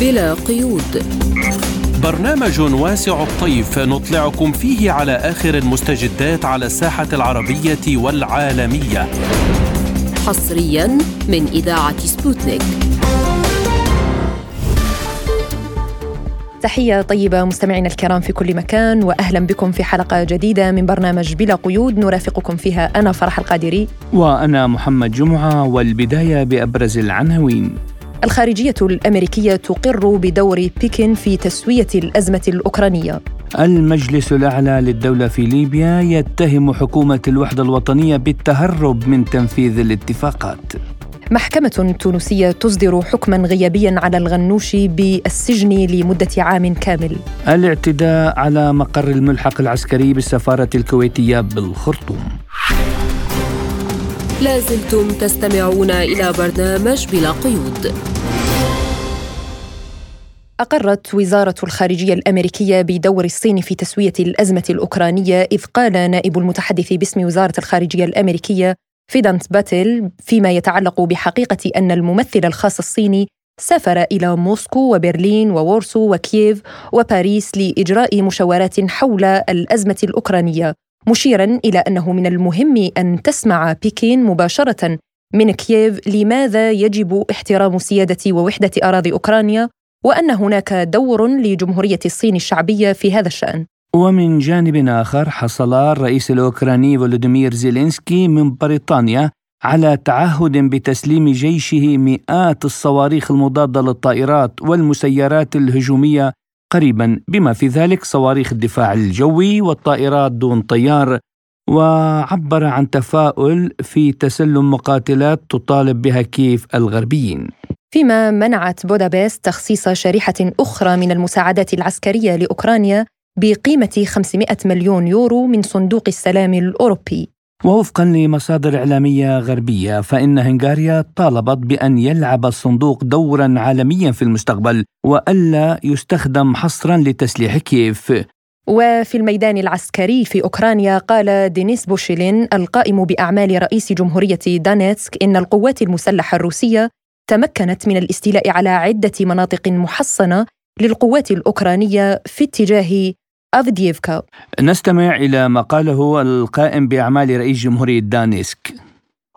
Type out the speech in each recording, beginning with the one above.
بلا قيود. برنامج واسع الطيف نطلعكم فيه على آخر المستجدات على الساحة العربية والعالمية. حصريا من إذاعة سبوتنيك. تحية طيبة مستمعينا الكرام في كل مكان وأهلا بكم في حلقة جديدة من برنامج بلا قيود. نرافقكم فيها أنا فرح القادري. وأنا محمد جمعة والبداية بأبرز العناوين. الخارجية الأمريكية تقر بدور بكين في تسوية الأزمة الأوكرانية. المجلس الأعلى للدولة في ليبيا يتهم حكومة الوحدة الوطنية بالتهرب من تنفيذ الاتفاقات. محكمة تونسية تصدر حكما غيابيا على الغنوشي بالسجن لمدة عام كامل. الاعتداء على مقر الملحق العسكري بالسفارة الكويتية بالخرطوم. لازلتم تستمعون إلى برنامج بلا قيود. أقرت وزارة الخارجية الأمريكية بدور الصين في تسوية الأزمة الأوكرانية إذ قال نائب المتحدث باسم وزارة الخارجية الأمريكية فيدانت باتل فيما يتعلق بحقيقة أن الممثل الخاص الصيني سافر إلى موسكو وبرلين وورسو وكييف وباريس لإجراء مشاورات حول الأزمة الأوكرانية. مشيرا إلى أنه من المهم أن تسمع بكين مباشرة من كييف لماذا يجب احترام سيادة ووحدة أراضي أوكرانيا وأن هناك دور لجمهورية الصين الشعبية في هذا الشأن. ومن جانب آخر حصل الرئيس الأوكراني فولوديمير زيلينسكي من بريطانيا على تعهد بتسليم جيشه مئات الصواريخ المضادة للطائرات والمسيرات الهجومية قريبا بما في ذلك صواريخ الدفاع الجوي والطائرات دون طيار وعبر عن تفاؤل في تسلم مقاتلات تطالب بها كيف الغربيين. فيما منعت بودابست تخصيص شريحة أخرى من المساعدات العسكرية لأوكرانيا بقيمة 500 مليون يورو من صندوق السلام الأوروبي. ووفقا لمصادر إعلامية غربية فإن هنغاريا طالبت بأن يلعب الصندوق دورا عالميا في المستقبل وألا يستخدم حصرا لتسليح كييف. وفي الميدان العسكري في أوكرانيا قال دينيس بوشيلين القائم بأعمال رئيس جمهورية دانيتسك إن القوات المسلحة الروسية تمكنت من الاستيلاء على عدة مناطق محصنة للقوات الأوكرانية في اتجاه أفديفكا نستمع إلى ما قاله القائم بأعمال رئيس جمهورية دانيسك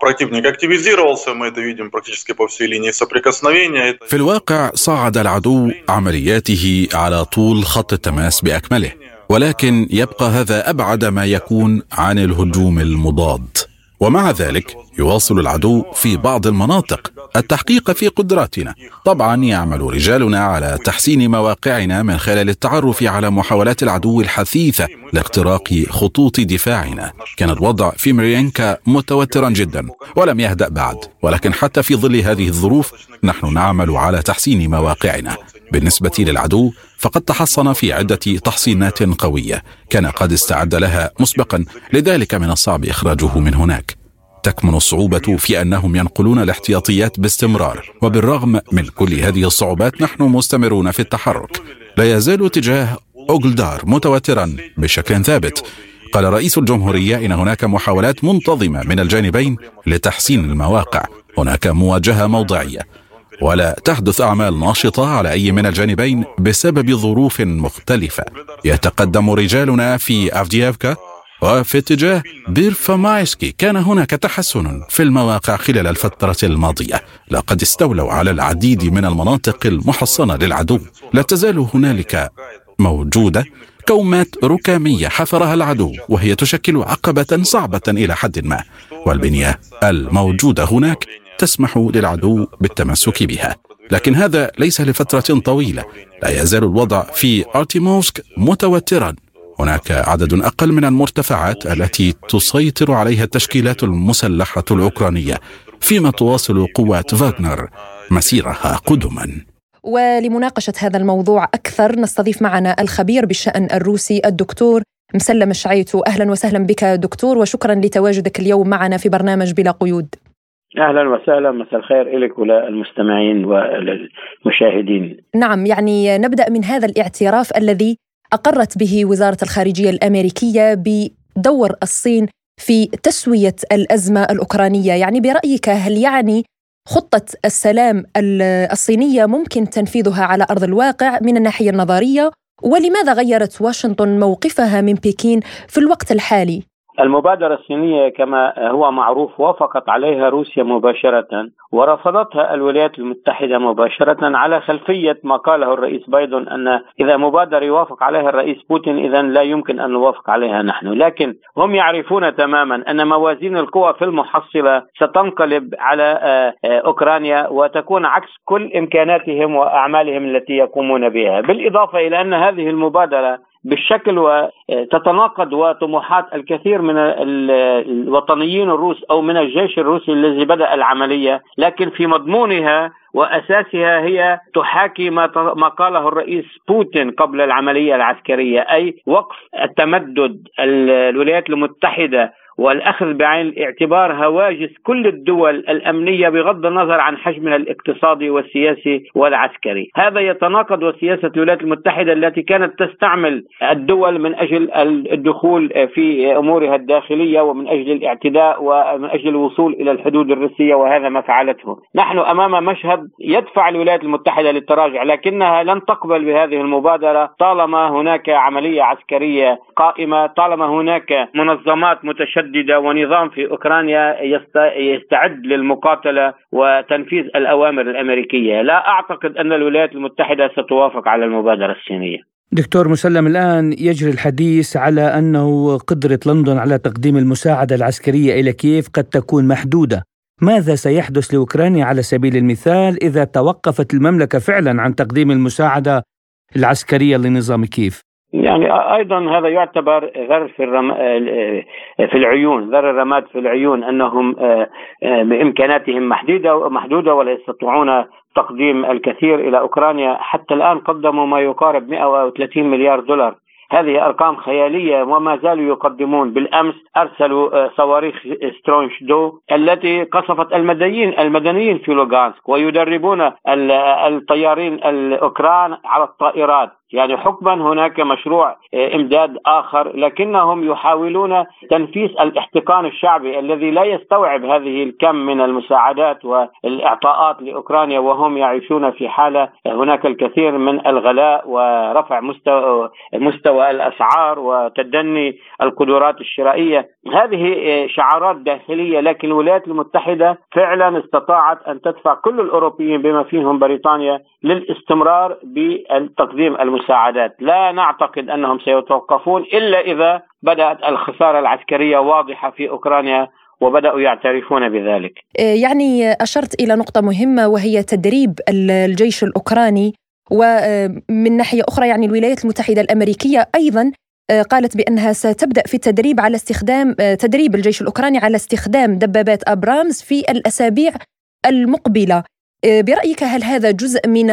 противник активизировался, мы это видим практически по всей линии соприкосновения. في الواقع صعد العدو عملياته على طول خط التماس بأكمله ولكن يبقى هذا أبعد ما يكون عن الهجوم المضاد ومع ذلك يواصل العدو في بعض المناطق التحقيق في قدراتنا. طبعا يعمل رجالنا على تحسين مواقعنا من خلال التعرف على محاولات العدو الحثيثة لاختراق خطوط دفاعنا. كان الوضع في مريانكا متوترا جدا ولم يهدأ بعد. ولكن حتى في ظل هذه الظروف نحن نعمل على تحسين مواقعنا. بالنسبة للعدو فقد تحصن في عدة تحصينات قوية. كان قد استعد لها مسبقا. لذلك من الصعب إخراجه من هناك. تكمن الصعوبة في أنهم ينقلون الاحتياطيات باستمرار. وبالرغم من كل هذه الصعوبات نحن مستمرون في التحرك. لا يزال اتجاه أوغلدار متوترا بشكل ثابت. قال رئيس الجمهورية إن هناك محاولات منتظمة من الجانبين لتحسين المواقع. هناك مواجهة موضعية. ولا تحدث أعمال ناشطة على أي من الجانبين بسبب ظروف مختلفة. يتقدم رجالنا في أفديافكا وفي اتجاه بيرفمايسكي كان هناك تحسن في المواقع خلال الفترة الماضية. لقد استولوا على العديد من المناطق المحصنة للعدو. لا تزال هنالك موجودة كومات ركامية حفرها العدو وهي تشكل عقبة صعبة إلى حد ما. والبنية الموجودة هناك تسمح للعدو بالتمسك بها. لكن هذا ليس لفترة طويلة. لا يزال الوضع في أرتيموسك متوترا. هناك عدد أقل من المرتفعات التي تسيطر عليها التشكيلات المسلحة الأوكرانية فيما تواصل قوات فاغنر مسيرها قدما. ولمناقشة هذا الموضوع أكثر نستضيف معنا الخبير بالشأن الروسي الدكتور مسلم الشعيتو أهلا وسهلا بك دكتور وشكرا لتواجدك اليوم معنا في برنامج بلا قيود. أهلا وسهلا مساء الخير لك وللمستمعين وللمشاهدين. نعم يعني نبدأ من هذا الاعتراف الذي أقرت به وزارة الخارجية الأمريكية بدور الصين في تسوية الأزمة الأوكرانية يعني برأيك هل يعني خطة السلام الصينية ممكن تنفيذها على أرض الواقع من الناحية النظرية ولماذا غيرت واشنطن موقفها من بكين في الوقت الحالي؟ المبادرة الصينية كما هو معروف وافقت عليها روسيا مباشرة ورفضتها الولايات المتحدة مباشرة على خلفية ما قاله الرئيس بايدن أن إذا مبادرة يوافق عليها الرئيس بوتين إذا لا يمكن أن نوافق عليها نحن. لكن هم يعرفون تماما أن موازين القوى في المحصلة ستنقلب على آه، آه، أوكرانيا وتكون عكس كل إمكاناتهم وأعمالهم التي يقومون بها. بالإضافة إلى أن هذه المبادرة بالشكل وتتناقض وطموحات الكثير من الوطنيين الروس أو من الجيش الروسي الذي بدأ العملية. لكن في مضمونها وأساسها هي تحاكي ما قاله الرئيس بوتين قبل العملية العسكرية أي وقف التمدد الولايات المتحدة والأخذ بعين الاعتبار هواجس كل الدول الأمنية بغض النظر عن حجمها الاقتصادي والسياسي والعسكري، هذا يتناقض وسياسه الولايات المتحدة التي كانت تستعمل الدول من أجل الدخول في أمورها الداخلية ومن أجل الاعتداء ومن أجل الوصول إلى الحدود الروسية وهذا ما فعلته، نحن أمام مشهد يدفع الولايات المتحدة للتراجع لكنها لن تقبل بهذه المبادرة. طالما هناك عملية عسكرية قائمة، طالما هناك منظمات متشددة متشدده ونظام في أوكرانيا يستعد للمقاتلة وتنفيذ الأوامر الأمريكية، لا أعتقد أن الولايات المتحدة ستوافق على المبادرة الصينية. دكتور مسلم الآن يجري الحديث على أنه قدرة لندن على تقديم المساعدة العسكرية إلى كييف قد تكون محدودة. ماذا سيحدث لأوكرانيا على سبيل المثال إذا توقفت المملكة فعلا عن تقديم المساعدة العسكرية لنظام كييف؟ يعني أيضا هذا يعتبر غر في الرم... في العيون ذر الرماد في العيون أنهم بإمكاناتهم محدودة محدودة ولا يستطيعون تقديم الكثير إلى أوكرانيا. حتى الآن قدموا ما يقارب 130 مليار دولار. هذه أرقام خيالية وما زالوا يقدمون. بالأمس أرسلوا صواريخ Storm Shadow التي قصفت المدنيين المدنيين في لوغانسك ويدربون الطيارين الأوكران على الطائرات. يعني حكما هناك مشروع آه، إمداد آخر لكنهم يحاولون تنفيس الاحتقان الشعبي الذي لا يستوعب هذه الكم من المساعدات والإعطاءات لأوكرانيا وهم يعيشون في حالة هناك الكثير من الغلاء ورفع مستوى مستوى الأسعار وتدني القدرات الشرائية. هذه آه، شعارات داخلية لكن الولايات المتحدة فعلا استطاعت أن تدفع كل الأوروبيين بما فيهم بريطانيا للاستمرار بتقديم المساعدات لا نعتقد أنهم سيتوقفون إلا إذا بدأت الخسارة العسكرية واضحة في أوكرانيا وبدأوا يعترفون بذلك. إيه، يعني أشرت إلى نقطة مهمة وهي تدريب الجيش الأوكراني ومن ناحية أخرى يعني الولايات المتحدة الأمريكية أيضا آه، قالت بأنها ستبدأ في التدريب على استخدام آه، تدريب الجيش الأوكراني على استخدام دبابات أبرامز في الأسابيع المقبلة. آه، برأيك هل هذا جزء من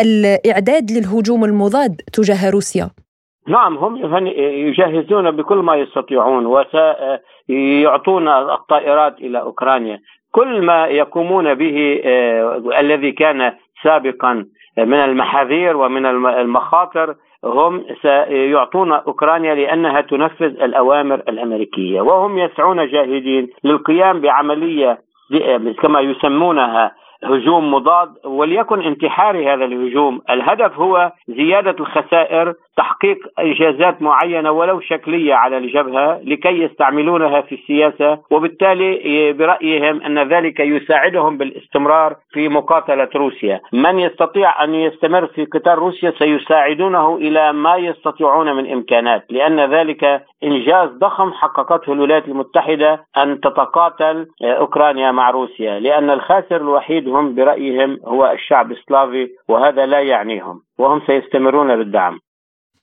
الإعداد للهجوم المضاد تجاه روسيا؟ نعم هم يجهزون بكل ما يستطيعون وسيعطون الطائرات إلى أوكرانيا. كل ما يقومون به الذي كان سابقا من المحاذير ومن المخاطر هم سيعطون أوكرانيا لأنها تنفذ الأوامر الأمريكية. وهم يسعون جاهدين للقيام بعملية كما يسمونها هجوم مضاد وليكن انتحاري هذا الهجوم. الهدف هو زيادة الخسائر تحقيق إنجازات معينة ولو شكلية على الجبهة لكي يستعملونها في السياسة وبالتالي برأيهم أن ذلك يساعدهم بالاستمرار في مقاتلة روسيا. من يستطيع أن يستمر في قتال روسيا سيساعدونه إلى ما يستطيعون من إمكانات لأن ذلك إنجاز ضخم حققته الولايات المتحدة أن تتقاتل أوكرانيا مع روسيا. لأن الخاسر الوحيد هم برأيهم هو الشعب السلافي وهذا لا يعنيهم وهم سيستمرون بالدعم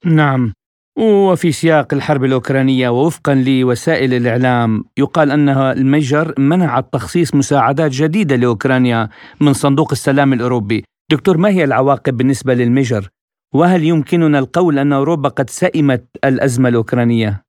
نعم وفي سياق الحرب الأوكرانية ووفقا لوسائل الإعلام يقال أنها المجر منعت تخصيص مساعدات جديدة لأوكرانيا من صندوق السلام الأوروبي دكتور ما هي العواقب بالنسبة للمجر؟ وهل يمكننا القول أن أوروبا قد سئمت الأزمة الأوكرانية؟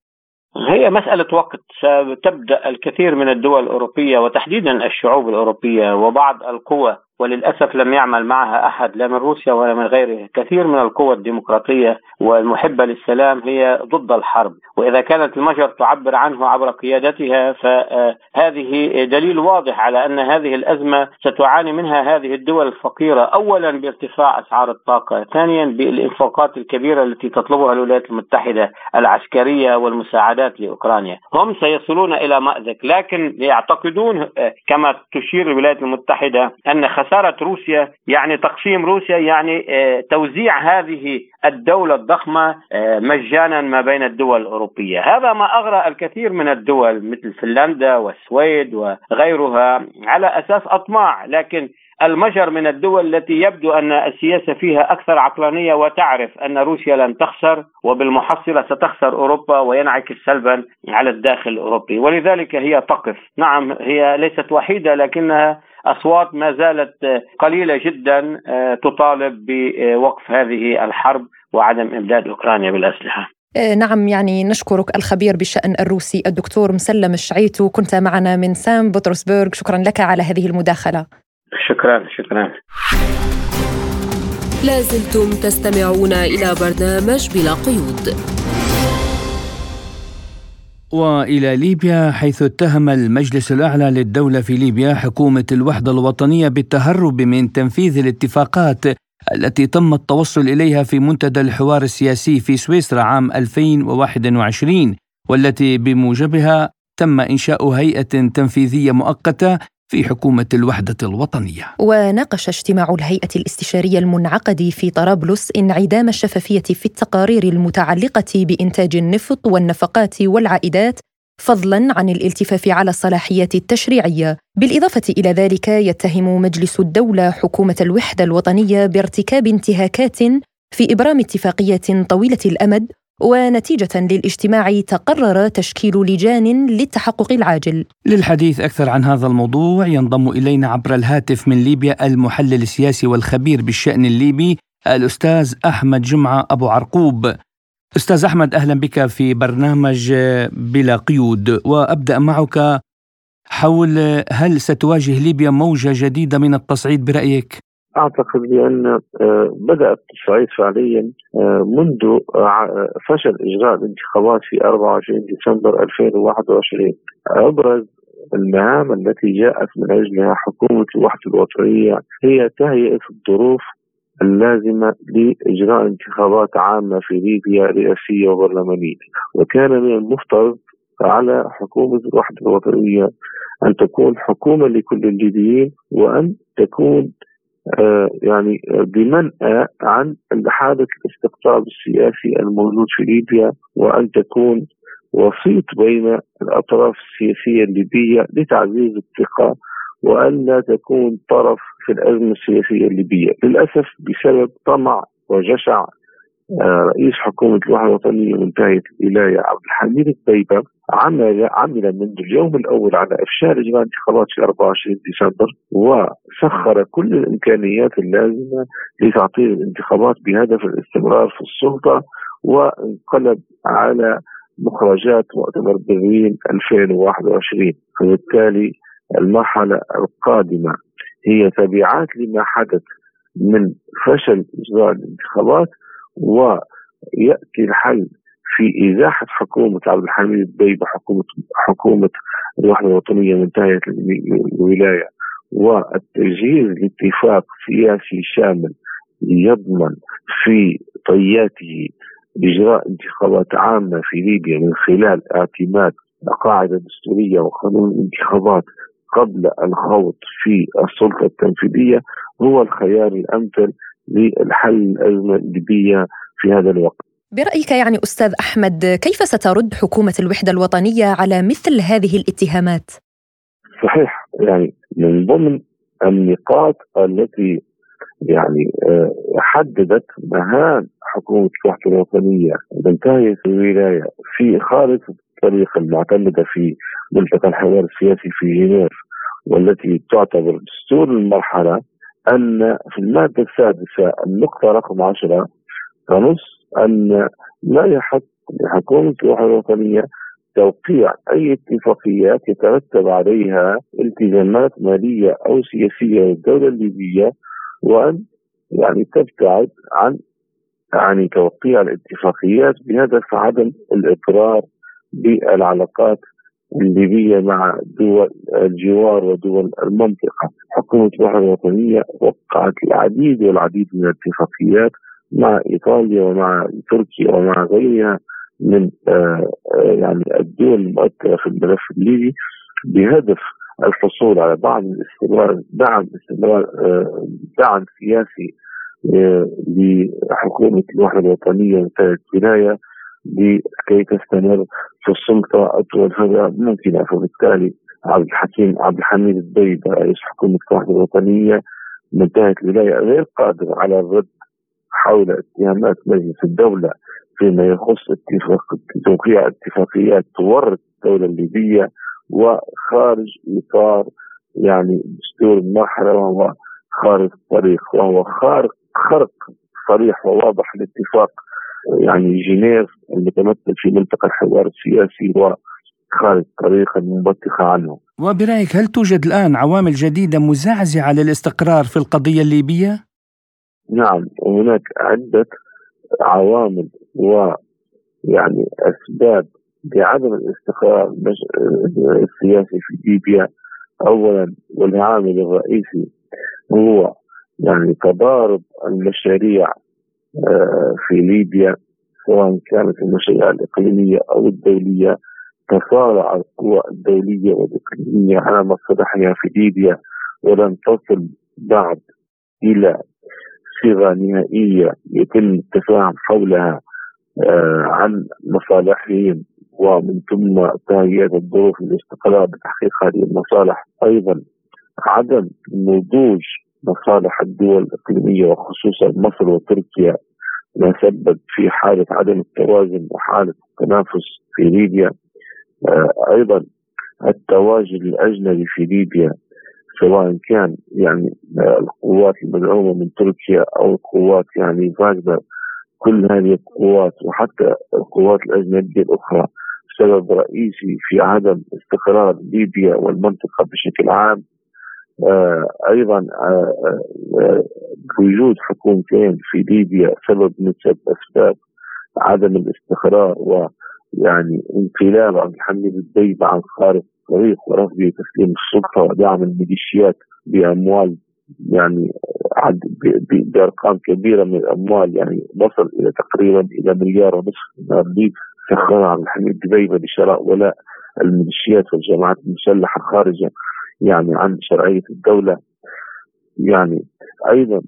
هي مسألة وقت ستبدأ الكثير من الدول الأوروبية وتحديدا الشعوب الأوروبية وبعض القوى وللأسف لم يعمل معها أحد لا من روسيا ولا من غيرها، كثير من القوى الديمقراطية والمحبة للسلام هي ضد الحرب، وإذا كانت المجر تعبر عنه عبر قيادتها فهذه دليل واضح على أن هذه الأزمة ستعاني منها هذه الدول الفقيرة، اولا بارتفاع أسعار الطاقة، ثانيا بالانفاقات الكبيرة التي تطلبها الولايات المتحدة العسكرية والمساعدات لأوكرانيا، هم سيصلون إلى مأزق، لكن يعتقدون كما تشير الولايات المتحدة أن خساره روسيا يعني تقسيم روسيا يعني آه، توزيع هذه الدولة الضخمة آه، مجانا ما بين الدول الأوروبية، هذا ما أغرى الكثير من الدول مثل فنلندا والسويد وغيرها على أساس أطماع، لكن المجر من الدول التي يبدو أن السياسة فيها أكثر عقلانية وتعرف أن روسيا لن تخسر وبالمحصلة ستخسر أوروبا وينعكس سلبا على الداخل الأوروبي. ولذلك هي تقف. نعم هي ليست وحيدة لكنها أصوات ما زالت قليلة جدا آه، تطالب بوقف هذه الحرب وعدم إمداد أوكرانيا بالأسلحة. آه، نعم يعني نشكرك الخبير بالشأن الروسي الدكتور مسلم الشعيتو كنت معنا من سان بطرسبرغ شكرا لك على هذه المداخلة. شكرا شكرا. لازلتم تستمعون إلى برنامج بلا قيود. وإلى ليبيا حيث اتهم المجلس الأعلى للدولة في ليبيا حكومة الوحدة الوطنية بالتهرب من تنفيذ الاتفاقات التي تم التوصل إليها في منتدى الحوار السياسي في سويسرا عام 2021 والتي بموجبها تم إنشاء هيئة تنفيذية مؤقتة في حكومة الوحدة الوطنية. وناقش اجتماع الهيئة الاستشارية المنعقد في طرابلس انعدام الشفافية في التقارير المتعلقة بإنتاج النفط والنفقات والعائدات فضلا عن الالتفاف على الصلاحيات التشريعية. بالإضافة إلى ذلك يتهم مجلس الدولة حكومة الوحدة الوطنية بارتكاب انتهاكات في إبرام اتفاقيه طويلة الأمد ونتيجة للاجتماع تقرر تشكيل لجان للتحقق العاجل. للحديث أكثر عن هذا الموضوع ينضم إلينا عبر الهاتف من ليبيا المحلل السياسي والخبير بالشأن الليبي الأستاذ أحمد جمعة أبو عرقوب. أستاذ أحمد أهلا بك في برنامج بلا قيود وأبدأ معك حول هل ستواجه ليبيا موجة جديدة من التصعيد برأيك؟ أعتقد بأن آه، بدات التصعيد فعليا آه، منذ آه، فشل إجراء الانتخابات في 24 ديسمبر 2021 أبرز المهام التي جاءت من أجلها حكومة الوحدة الوطنية هي تهيئة الظروف اللازمة لإجراء انتخابات عامة في ليبيا رئاسية وبرلمانية. وكان من المفترض على حكومة الوحدة الوطنية أن تكون حكومة لكل الليبيين وأن تكون يعني بمنأى عن حالة الاستقطاب السياسي الموجود في ليبيا وأن تكون وسيط بين الأطراف السياسية الليبية لتعزيز الثقة وأن لا تكون طرف في الأزمة السياسية الليبية. للأسف بسبب طمع وجشع آه، رئيس حكومة الوحدة الوطنية منتهية الولاية عبد الحميد الطيبة عمل عمل منذ اليوم الأول على افشال اجراء انتخابات في 24 ديسمبر وسخر كل الإمكانيات اللازمة لتعطيل الانتخابات بهدف الاستمرار في السلطة وانقلب على مخرجات مؤتمر برلين 2021 فبالتالي المرحلة القادمة هي تبعات لما حدث من فشل اجراء الانتخابات ويأتي الحل في إزاحة حكومة عبد الحميد الدبيبه حكومه حكومة الوحدة الوطنية منتهيه الولاية والتجهيز لاتفاق سياسي شامل يضمن في طياته إجراء انتخابات عامة في ليبيا من خلال اعتماد قاعدة دستورية وقانون الانتخابات قبل الخوض في السلطة التنفيذية هو الخيار الأمثل للحل الأزمة الليبية في هذا الوقت. برأيك يعني أستاذ أحمد كيف سترد حكومة الوحدة الوطنية على مثل هذه الاتهامات؟ صحيح يعني من ضمن النقاط التي يعني آه، حددت مهام حكومة الوحدة الوطنية في الولاية في خارطة الطريق المعتمدة في ملتقى الحوار السياسي في جنيف والتي تعتبر دستور المرحلة أن في المادة السادسة النقطة رقم عشرة تنص أن لا يحق لحكومه الوحده الوطنية توقيع أي اتفاقيات يترتب عليها التزامات مالية أو سياسية للدولة الليبية وأن يعني تبتعد عن يعني توقيع الاتفاقيات بهدف عدم الاضرار بالعلاقات الليبية مع دول الجوار ودول المنطقة. حكومة الوحده الوطنية وقعت العديد والعديد من الاتفاقيات مع إيطاليا ومع تركيا ومع غيرها من آه، آه، يعني الدول المؤثرة في الملف الليبي بهدف الحصول على بعض الاستمرار دعم استمرار آه، دعم سياسي لحكومة الوحدة الوطنية وسائل الولايه لكي تستمر في السلطة أطول فتره ممكنه فبالتالي عبد الحكيم عبد الحميد الدبيبه رئيس حكومة الوحدة الوطنية منتهى الولاية غير قادر على الرد حول اتهامات مجلس الدولة فيما يخص اتفاق توقيع اتفاقيات تورط الدولة الليبية وخارج إطار يعني دستور المرحله وهو خارج الطريق وهو خارق خرق صريح وواضح لاتفاق يعني جنيف المتمثل في منطقة الحوار السياسي وخارج الطريق المنبثقه عنه. وبرأيك هل توجد الآن عوامل جديدة مزعزعة للاستقرار في القضية الليبية؟ نعم هناك عدة عوامل ويعني أسباب لعدم الاستقرار السياسي في ليبيا. اولا والعامل الرئيسي هو يعني تضارب المشاريع آه، في ليبيا سواء كانت المشاريع الإقليمية أو الدولية. تصارع القوى الدولية والإقليمية على مصالحها في ليبيا ولم تصل بعد إلى صيغه نهائيه يتم التفاهم حولها آه، عن مصالحهم ومن ثم تهيئة الظروف للاستقرار بتحقيق هذه المصالح. أيضا عدم نضوج مصالح الدول الإقليمية وخصوصا مصر وتركيا ما سبب في حالة عدم التوازن وحالة التنافس في ليبيا. آه، أيضا التواجد الأجنبي في ليبيا سواء كان يعني القوات المدعومة من تركيا أو القوات يعني فاغنر كل هذه القوات وحتى القوات الأجنبية الأخرى سبب رئيسي في عدم استقرار ليبيا والمنطقة بشكل عام. آه أيضا آه آه وجود حكومتين في ليبيا سبب من أسباب عدم الاستقرار ويعني انقلاب عبد الحميد الديب عن خارج الطريق ورفض تسليم السلطة ودعم الميليشيات بأموال يعني بأرقام كبيرة من الأموال يعني وصل إلى تقريبا إلى مليار ونصف ليب سخرها عبد الحميد دبيبة لشراء ولاء الميليشيات والجماعات المسلحة خارجه يعني عن شرعية الدولة. يعني أيضا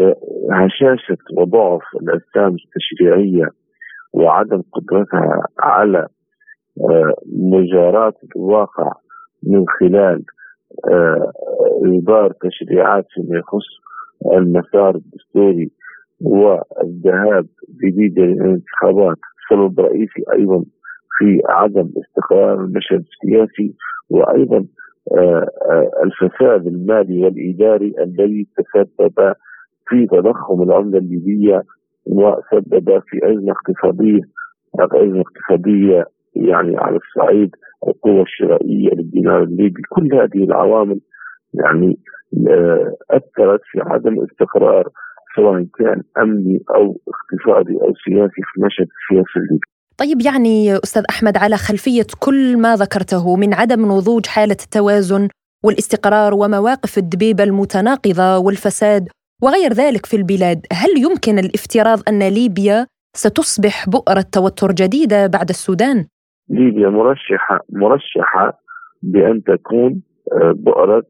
آه، هشاشة وضعف الأجسام التشريعية وعدم قدرتها على آه، مجاراة الواقع من خلال آه، إصدار تشريعات فيما يخص المسار الدستوري والذهاب جديد للانتخابات سبب رئيسي أيضا في عدم استقرار المشهد السياسي وأيضا آه، الفساد المالي والإداري الذي تسبب في تضخم العملة الليبية وسبب في أزمة اقتصادية أزمة اقتصادية يعني على الصعيد القوة الشرائية للدينار الليبي كل هذه العوامل يعني آه، أثرت في عدم استقرار سواء كان أمني أو اقتصادي أو سياسي في المشهد السياسي الليبي طيب يعني أستاذ أحمد على خلفية كل ما ذكرته من عدم نضوج حالة التوازن والاستقرار ومواقف الدبيبة المتناقضة والفساد وغير ذلك في البلاد هل يمكن الافتراض أن ليبيا ستصبح بؤرة توتر جديدة بعد السودان؟ ليبيا مرشحة مرشحة بأن تكون آه، بؤرة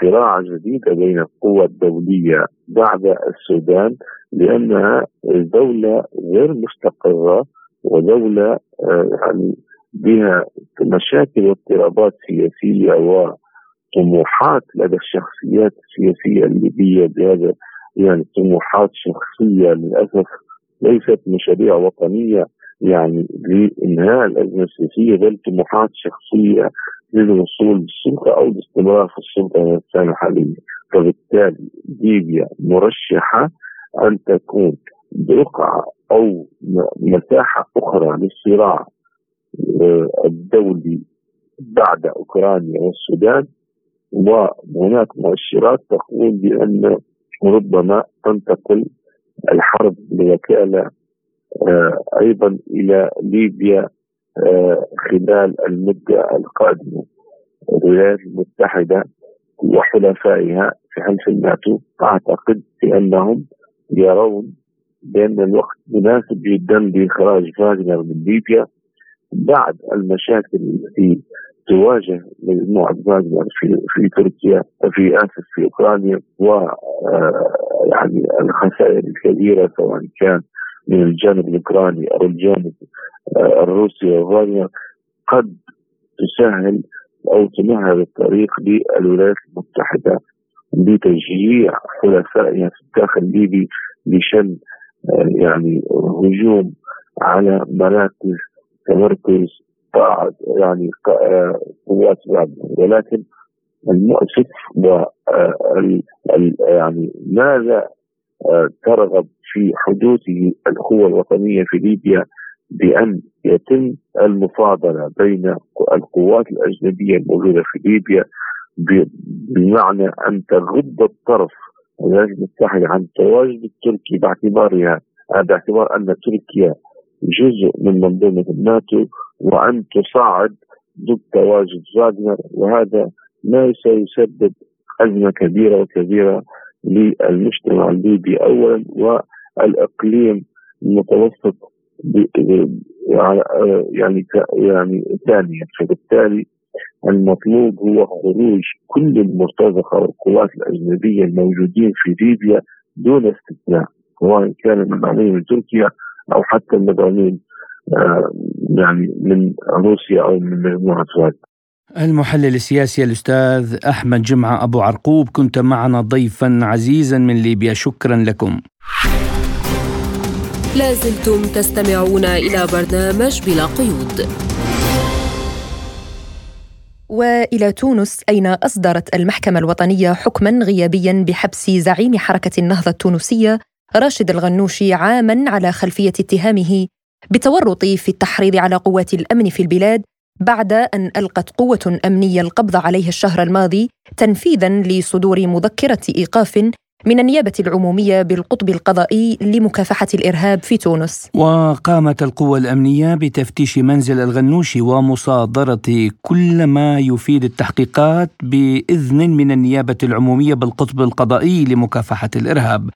صراع جديدة بين القوى الدولية بعد السودان لأنها دولة غير مستقرة ودولة آه، يعني بها مشاكل واضطرابات سياسية وطموحات لدى الشخصيات السياسية الليبية بهذا يعني طموحات شخصية للأسف ليست مشاريع وطنية. يعني لانهاء الأزمة السياسية بل طموحات شخصية للوصول للسلطه أو الاستمرار في السلطة السنة الحالية. فبالتالي ليبيا مرشحة أن تكون بقعه أو مساحه أخرى للصراع الدولي بعد أوكرانيا والسودان. وهناك مؤشرات تقول بأن ربما تنتقل الحرب بوكاله أيضا إلى ليبيا خلال المدة القادمة. الولايات المتحدة وحلفائها في حلف الناتو أعتقد بأنهم يرون بأن الوقت مناسب جدا لإخراج فاغنر من ليبيا بعد المشاكل التي تواجه مجموعة فاغنر في في تركيا في اسف في أوكرانيا و آه، يعني الخسائر الكبيرة سواء كان من الجانب الأوكراني أو الجانب آه، الروسي وفاغنر قد تسهل أو تمهد الطريق للولايات المتحدة بتشجيع حلفائها في الداخل الليبي لشن آه، يعني هجوم على مراكز تمركز بعض يعني آه، قوات ولكن المؤسف و يعني ماذا ترغب في حدوثه القوى الوطنية في ليبيا بأن يتم المفاضلة بين القوات الأجنبية الموجودة في ليبيا بمعنى أن تغض الطرف الولايات المتحده عن التواجد التركي باعتبارها باعتبار أن تركيا جزء من منظومة الناتو وأن تصعد ضد تواجد فاغنر وهذا ما سيسبب أزمة كبيرة وكبيرة للمجتمع الليبي اولا والإقليم المتوسط يعني يعني ثانيا. فبالتالي المطلوب هو خروج كل المرتزقة والقوات الأجنبية الموجودين في ليبيا دون استثناء سواء كان المدعومين من تركيا أو حتى المدعومين آه، يعني من روسيا أو من مجموعة فاك المحلل السياسي الأستاذ أحمد جمعة أبو عرقوب كنت معنا ضيفا عزيزا من ليبيا شكرا لكم. لازلتم تستمعون إلى برنامج بلا قيود. وإلى تونس أين أصدرت المحكمة الوطنية حكما غيابيا بحبس زعيم حركة النهضة التونسية راشد الغنوشي عاما على خلفية اتهامه بالتورط في التحريض على قوات الأمن في البلاد بعد أن ألقت قوة أمنية القبض عليه الشهر الماضي تنفيذا لصدور مذكرة إيقاف من النيابة العمومية بالقطب القضائي لمكافحة الإرهاب في تونس. وقامت القوى الأمنية بتفتيش منزل الغنوشي ومصادرة كل ما يفيد التحقيقات بإذن من النيابة العمومية بالقطب القضائي لمكافحة الإرهاب.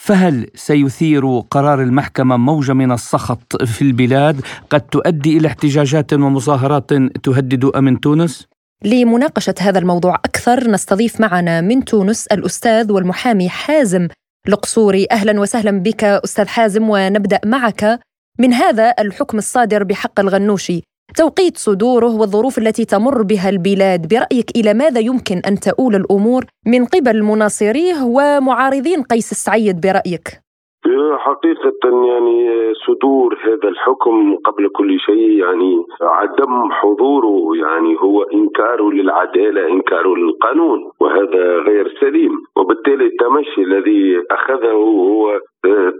فهل سيثير قرار المحكمة موجة من السخط في البلاد قد تؤدي إلى احتجاجات ومظاهرات تهدد أمن تونس؟ لمناقشة هذا الموضوع أكثر نستضيف معنا من تونس الأستاذ والمحامي حازم القصوري أهلا وسهلا بك أستاذ حازم ونبدأ معك من هذا الحكم الصادر بحق الغنوشي توقيت صدوره والظروف التي تمر بها البلاد برأيك إلى ماذا يمكن أن تؤول الأمور من قبل مناصريه ومعارضين قيس السعيد برأيك؟ حقيقة يعني صدور هذا الحكم قبل كل شيء يعني عدم حضوره يعني هو إنكار للعدالة إنكار للقانون وهذا غير سليم. وبالتالي التمشي الذي أخذه هو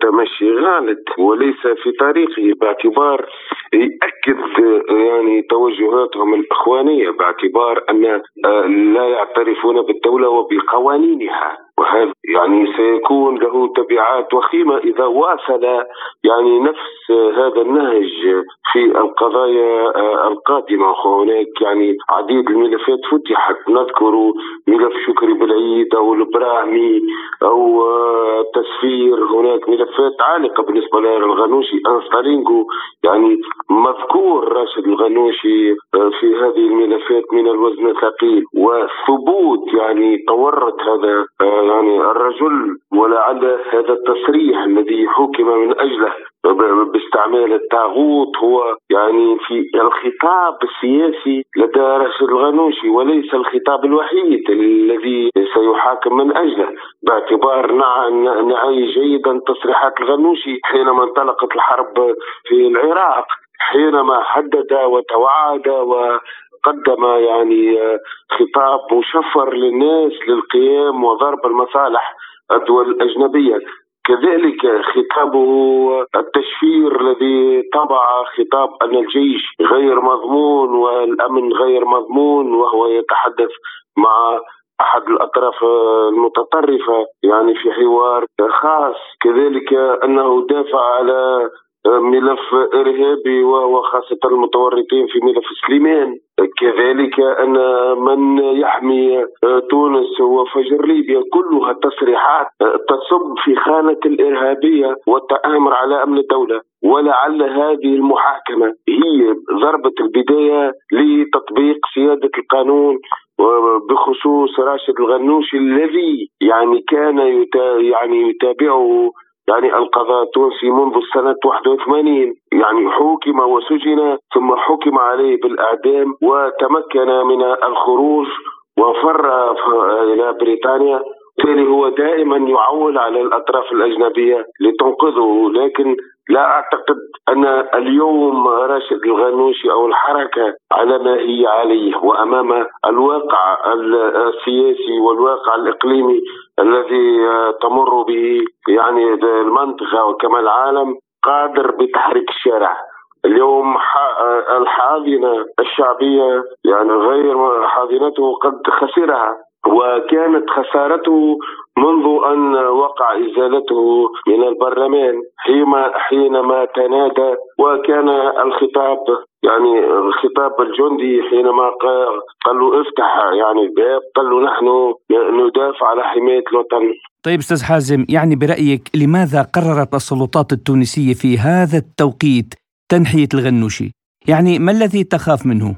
تمشي غالط وليس في طريقه باعتبار يأكد يعني توجهاتهم الإخوانية باعتبار أن لا يعترفون بالدولة وبقوانينها. وهذا يعني سيكون له تبعات وخيمة إذا واصل يعني نفس هذا النهج في القضايا القادمة هناك. يعني عديد الملفات فتحت. نذكر ملف شكري بالعيد أو البراهمي أو تسفير. هناك ملفات عالقة بالنسبة للغنوشي. أنسترينجو يعني مذكور راشد الغنوشي في هذه الملفات من الوزن الثقيل. وثبوت يعني تورط هذا يعني الرجل ولعل هذا التصريح الذي حكم من أجله. باستعمال الطاغوت هو يعني في الخطاب السياسي لدى راشد الغنوشي وليس الخطاب الوحيد الذي سيحاكم من أجله باعتبار نعي جيدا تصريحات الغنوشي حينما انطلقت الحرب في العراق حينما حدد وتوعد و قدم يعني خطاب مشفر للناس للقيام وضرب المصالح الدول الأجنبية. كذلك خطابه التشفير الذي طبع خطاب أن الجيش غير مضمون والأمن غير مضمون وهو يتحدث مع أحد الأطراف المتطرفة يعني في حوار خاص. كذلك أنه دافع على ملف إرهابي وهو خاصه المتورطين في ملف سليمان. كذلك أن من يحمي تونس وفجر ليبيا كلها تصريحات تصب في خانة الإرهابية والتآمر على أمن الدولة. ولعل هذه المحاكمة هي ضربة البداية لتطبيق سيادة القانون بخصوص راشد الغنوشي الذي يعني كان يعني يتابعه يعني القضاء التونسي منذ سنة 81 يعني حكم وسجن ثم حكم عليه بالإعدام وتمكن من الخروج وفر إلى بريطانيا. بالتالي هو دائما يعول على الأطراف الأجنبية لتنقذه. لكن لا أعتقد أن اليوم راشد الغنوشي أو الحركة على ما هي عليه وأمام الواقع السياسي والواقع الإقليمي الذي تمر به يعني المنطقة وكما العالم قادر بتحريك الشارع. اليوم الحاضنة الشعبية يعني غير حاضنته قد خسرها وكانت خسارته منذ أن وقع إزالته من البرلمان حينما تنادى وكان الخطاب يعني خطاب الجندي حينما قال له افتح يعني الباب قال له نحن ندافع على حماية الوطن طيب أستاذ حازم يعني برأيك لماذا قررت السلطات التونسية في هذا التوقيت تنحية الغنوشي؟ يعني ما الذي تخاف منه؟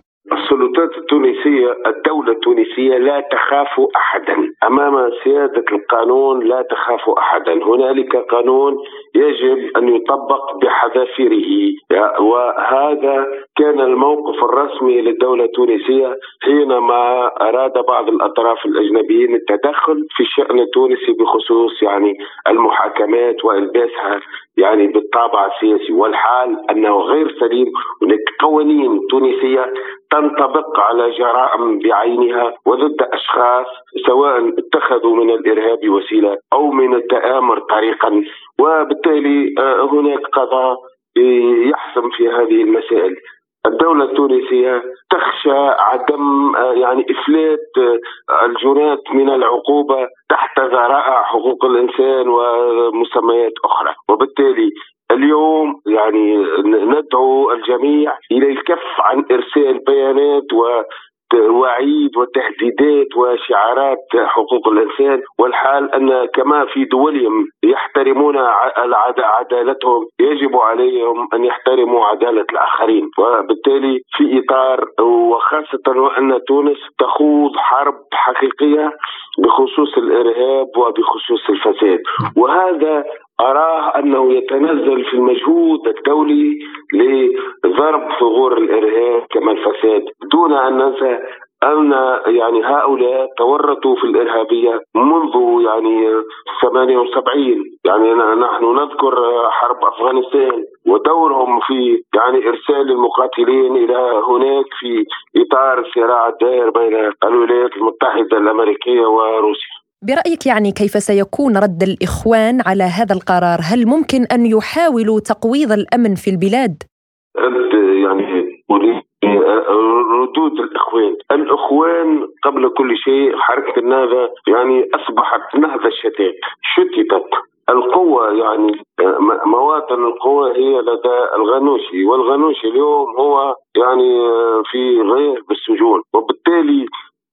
التونسية الدولة التونسية لا تخاف أحدا. أمام سيادة القانون لا تخاف أحدا. هنالك قانون يجب أن يطبق بحذافيره. وهذا كان الموقف الرسمي للدولة التونسية حينما أراد بعض الأطراف الأجنبيين التدخل في الشأن التونسي بخصوص يعني المحاكمات وإلباسها يعني بالطابع السياسي. والحال أنه غير سليم هناك قوانين تونسية تنطبق على جرائم بعينها وضد أشخاص سواء اتخذوا من الإرهاب وسيلة أو من التآمر طريقا. وبالتالي آه، هناك قضاء يحسم في هذه المسائل. الدولة التونسية تخشى عدم آه، يعني إفلات آه، الجنات من العقوبة تحت ذرائع حقوق الإنسان ومسميات أخرى. وبالتالي اليوم يعني ندعو الجميع إلى الكف عن إرسال بيانات وعيد وتهديدات وشعارات حقوق الإنسان والحال أن كما في دولهم يحترمون عدالتهم يجب عليهم أن يحترموا عدالة الآخرين. وبالتالي في إطار وخاصة وان تونس تخوض حرب حقيقية بخصوص الإرهاب وبخصوص الفساد. وهذا أراه أنه يتنزل في المجهود الدولي لضرب ثغور الإرهاب كما الفساد. دون أن ننسى أن يعني هؤلاء تورطوا في الإرهابية منذ يعني 78 يعني نحن نذكر حرب أفغانستان ودورهم في يعني إرسال المقاتلين إلى هناك في إطار الصراع الدائر بين الولايات المتحدة الأمريكية وروسيا. برأيك يعني كيف سيكون رد الإخوان على هذا القرار؟ هل ممكن أن يحاولوا تقويض الأمن في البلاد؟ يعني ردود الإخوان، الإخوان قبل كل شيء حركة النهضة يعني أصبحت نهضة شتات، شتتت القوة يعني مواطن القوة هي لدى الغنوشي والغنوشي اليوم هو يعني في غير بالسجون وبالتالي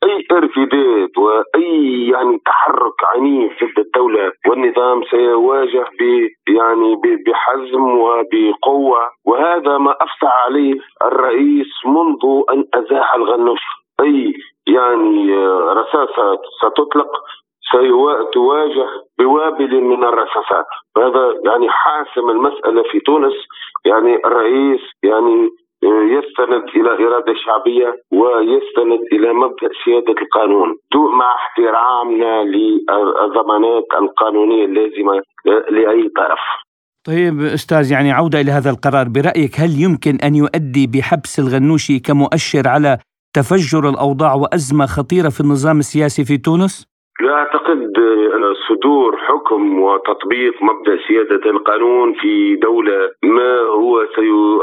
أي ارتداد وأي يعني تحرك عنيف ضد الدولة والنظام سيواجه ب يعني بحزم وبقوة. وهذا ما افسع عليه الرئيس منذ أن أزاح الغنوش. أي يعني رصاصة ستطلق سيواجه بوابل من الرصاصات. هذا يعني حاسم المسألة في تونس. يعني الرئيس يعني يستند إلى إرادة شعبية ويستند إلى مبدأ سيادة القانون مع احترامنا للضمانات القانونية اللازمة لأي طرف. طيب أستاذ يعني عودة إلى هذا القرار برأيك هل يمكن أن يؤدي بحبس الغنوشي كمؤشر على تفجر الأوضاع وأزمة خطيرة في النظام السياسي في تونس؟ لا أعتقد ان صدور حكم وتطبيق مبدأ سيادة القانون في دولة ما هو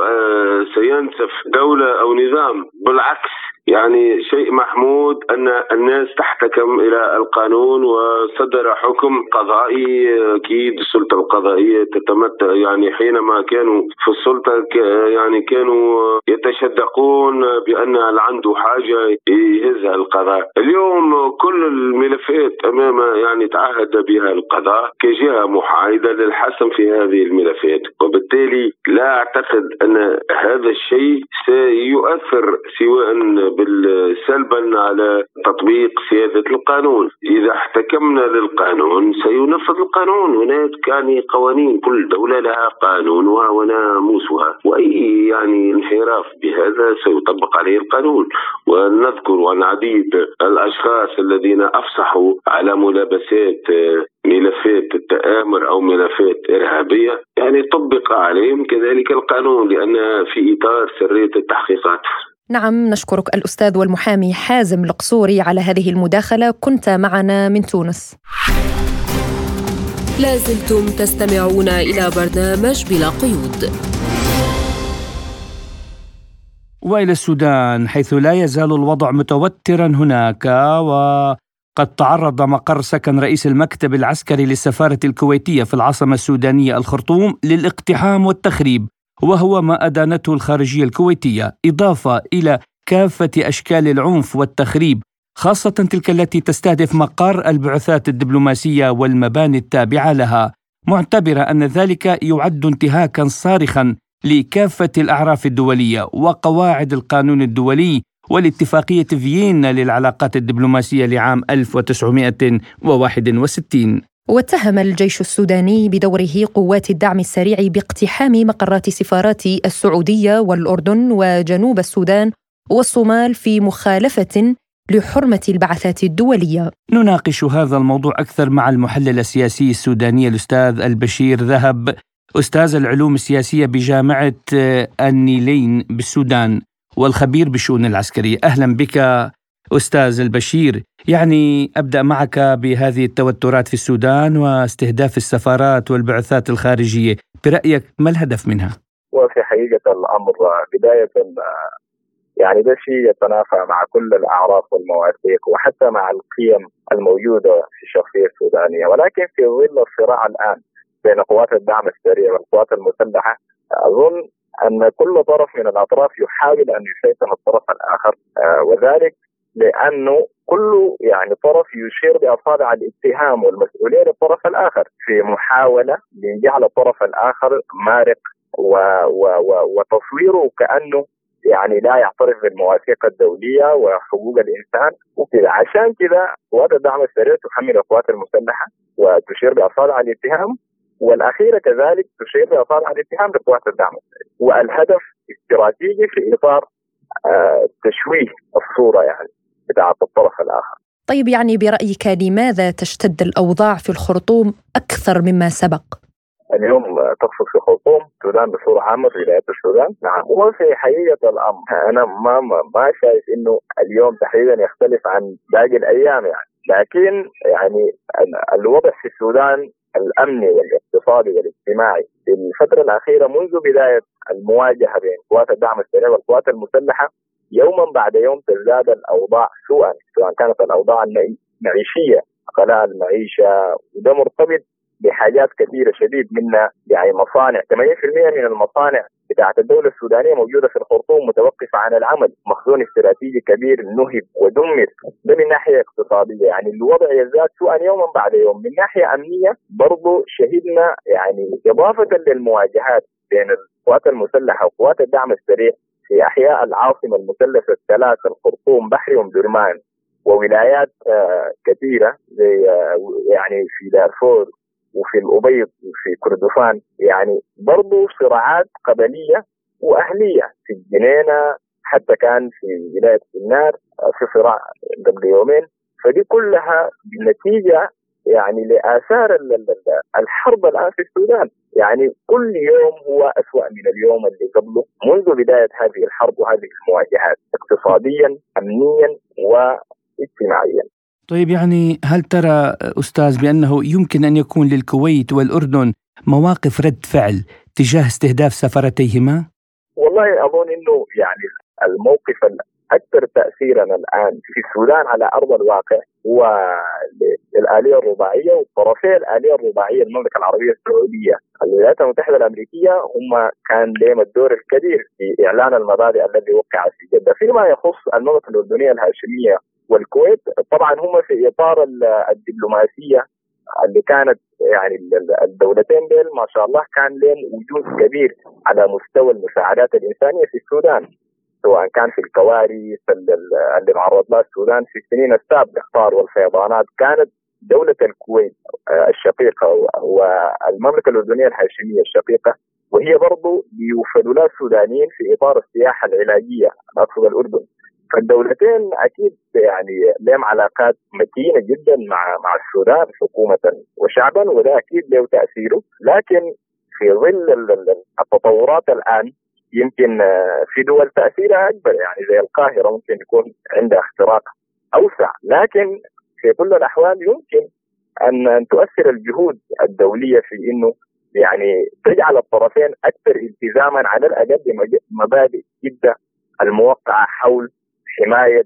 آه، سينسف دولة أو نظام. بالعكس يعني شيء محمود أن الناس تحتكم إلى القانون وصدر حكم قضائي أكيد السلطة القضائية تتمتع يعني حينما كانوا في السلطة يعني كانوا يتشدقون بأن عنده حاجة يهزها القضاء. اليوم كل الملفات أمام يعني تعهد بها القضاء كجهة محايدة للحسم في هذه الملفات. وبالتالي لا أعتقد أن هذا الشيء سيؤثر سواء سلبا على تطبيق سيادة القانون. إذا احتكمنا للقانون سينفذ القانون. هناك يعني قوانين كل دولة لها قانونها وناموسها. وأي يعني انحراف بهذا سيطبق عليه القانون. ونذكر عن عديد الأشخاص الذين أفصحوا على ملابسات ملفات التآمر أو ملفات إرهابية. يعني طبق عليهم كذلك القانون لأن في إطار سرية التحقيقات. نعم نشكرك الأستاذ والمحامي حازم القصوري على هذه المداخلة. كنت معنا من تونس. لازلتم تستمعون إلى برنامج بلا قيود. وإلى السودان حيث لا يزال الوضع متوترا هناك وقد تعرض مقر سكن رئيس المكتب العسكري للسفارة الكويتية في العاصمة السودانية الخرطوم للاقتحام والتخريب. وهو ما أدانته الخارجية الكويتية إضافة إلى كافة أشكال العنف والتخريب خاصة تلك التي تستهدف مقر البعثات الدبلوماسية والمباني التابعة لها. معتبرة أن ذلك يعد انتهاكا صارخا لكافة الأعراف الدولية وقواعد القانون الدولي والاتفاقية فيينا للعلاقات الدبلوماسية لعام 1961 واتهم الجيش السوداني بدوره قوات الدعم السريع باقتحام مقرات سفارات السعودية والأردن وجنوب السودان والصومال في مخالفة لحرمة البعثات الدولية. نناقش هذا الموضوع أكثر مع المحلل السياسي السوداني الأستاذ البشير ذهب أستاذ العلوم السياسية بجامعة النيلين بالسودان والخبير بالشؤون العسكرية. أهلا بك أستاذ البشير يعني أبدأ معك بهذه التوترات في السودان واستهداف السفارات والبعثات الخارجية. برأيك ما الهدف منها؟ وفي حقيقة الأمر بداية يعني ده شيء يتنافى مع كل الأعراف والمواثيق وحتى مع القيم الموجودة في الشخصية السودانية. ولكن في ظل الصراع الآن بين قوات الدعم السريع والقوات المسلحة أظن أن كل طرف من الأطراف يحاول أن يشيطن الطرف الآخر. آه، وذلك لأنه كل يعني طرف يشير بأصابع الاتهام والمسؤولية للطرف الآخر في محاولة لجعل الطرف الآخر مارق و و و وتصويره كأنه يعني لا يعترف بالمواثيق الدولية وحقوق الإنسان وكذا. عشان كذا قوات الدعم السريع تحمل القوات المسلحة وتشير بأصابع الاتهام والأخيرة كذلك تشير بأصابع الاتهام لقوات الدعم السريع. والهدف استراتيجي في إطار آه تشويه الصورة يعني. بتاعة الطرف الآخر. طيب يعني برأيك لماذا تشتد الأوضاع في الخرطوم أكثر مما سبق؟ اليوم تقصد في خرطوم السودان بصورة عامة في ولاية السودان؟ نعم. وفي حقيقة الأمر أنا ما ما شايف إنه اليوم تحديدا يختلف عن باقي الأيام يعني. لكن يعني الوضع في السودان الأمني والاقتصادي والاجتماعي في الفترة الأخيرة منذ بداية المواجهة بين قوات الدعم السريع والقوات المسلحة يوما بعد يوم تزداد الأوضاع سوءا سواء كانت الأوضاع المعيشية غلاء المعيشة وده مرتبط بحاجات كثيرة شديد منها يعني مصانع. 80% من المصانع بتاعت الدولة السودانية موجودة في الخرطوم متوقفة عن العمل، مخزون استراتيجي كبير نهب ودمر، ده من ناحية اقتصادية. يعني الوضع يزداد سوءا يوما بعد يوم، من ناحية أمنية برضه شهدنا يعني إضافة للمواجهات بين القوات المسلحة وقوات الدعم السريع في أحياء العاصمة المثلث الثلاث الخرطوم بحري ام درمان وولايات آه، كثيرة زي آه، يعني في دارفور وفي الأبيض وفي كردفان يعني برضو صراعات قبلية وأهلية في الجنينه حتى كان في ولاية النار آه، في صراع قبل يومين. فدي كلها نتيجة يعني لآثار الحرب الآن في السودان يعني كل يوم هو أسوأ من اليوم اللي قبله منذ بداية هذه الحرب وهذه المواجهات اقتصاديا امنيا واجتماعيا طيب يعني هل ترى أستاذ بأنه يمكن أن يكون للكويت والأردن مواقف رد فعل تجاه استهداف سفرتيهما؟ والله أظن أنه يعني الموقف الأكثر تأثيرا الآن في السودان على أرض الواقع هو الآلية الرباعية وطرفي الآلية الرباعية المملكة العربية السعودية. الولايات المتحدة الأمريكية هم كان لهم الدور الكبير في إعلان المبادئ الذي وقع في جدة. فيما يخص المملكة الأردنية الهاشمية والكويت طبعا هم في إطار الدبلوماسية اللي كانت يعني الدولتين ديل ما شاء الله كان لهم وجود كبير على مستوى المساعدات الإنسانية في السودان. سواء كان في الكوارث اللي معرض لها السودان في السنين السابقة الاخطار والفيضانات كانت دولة الكويت آه، الشقيقة والمملكة الأردنية الهاشمية الشقيقة وهي برضو يوفد لها السودانيين في إطار السياحة العلاجية أقصد الأردن. فالدولتين أكيد يعني لهم علاقات متينة جدا مع مع السودان حكومة وشعبا وده أكيد له تأثيره. لكن في ظل التطورات الآن يمكن آه، في دول تأثيرها أكبر يعني زي القاهرة ممكن يكون عندها اختراق أوسع لكن في كل الأحوال يمكن أن تؤثر الجهود الدولية في إنه يعني تجعل الطرفين أكثر التزاما على الأقل بمبادئ جدة الموقعة حول حماية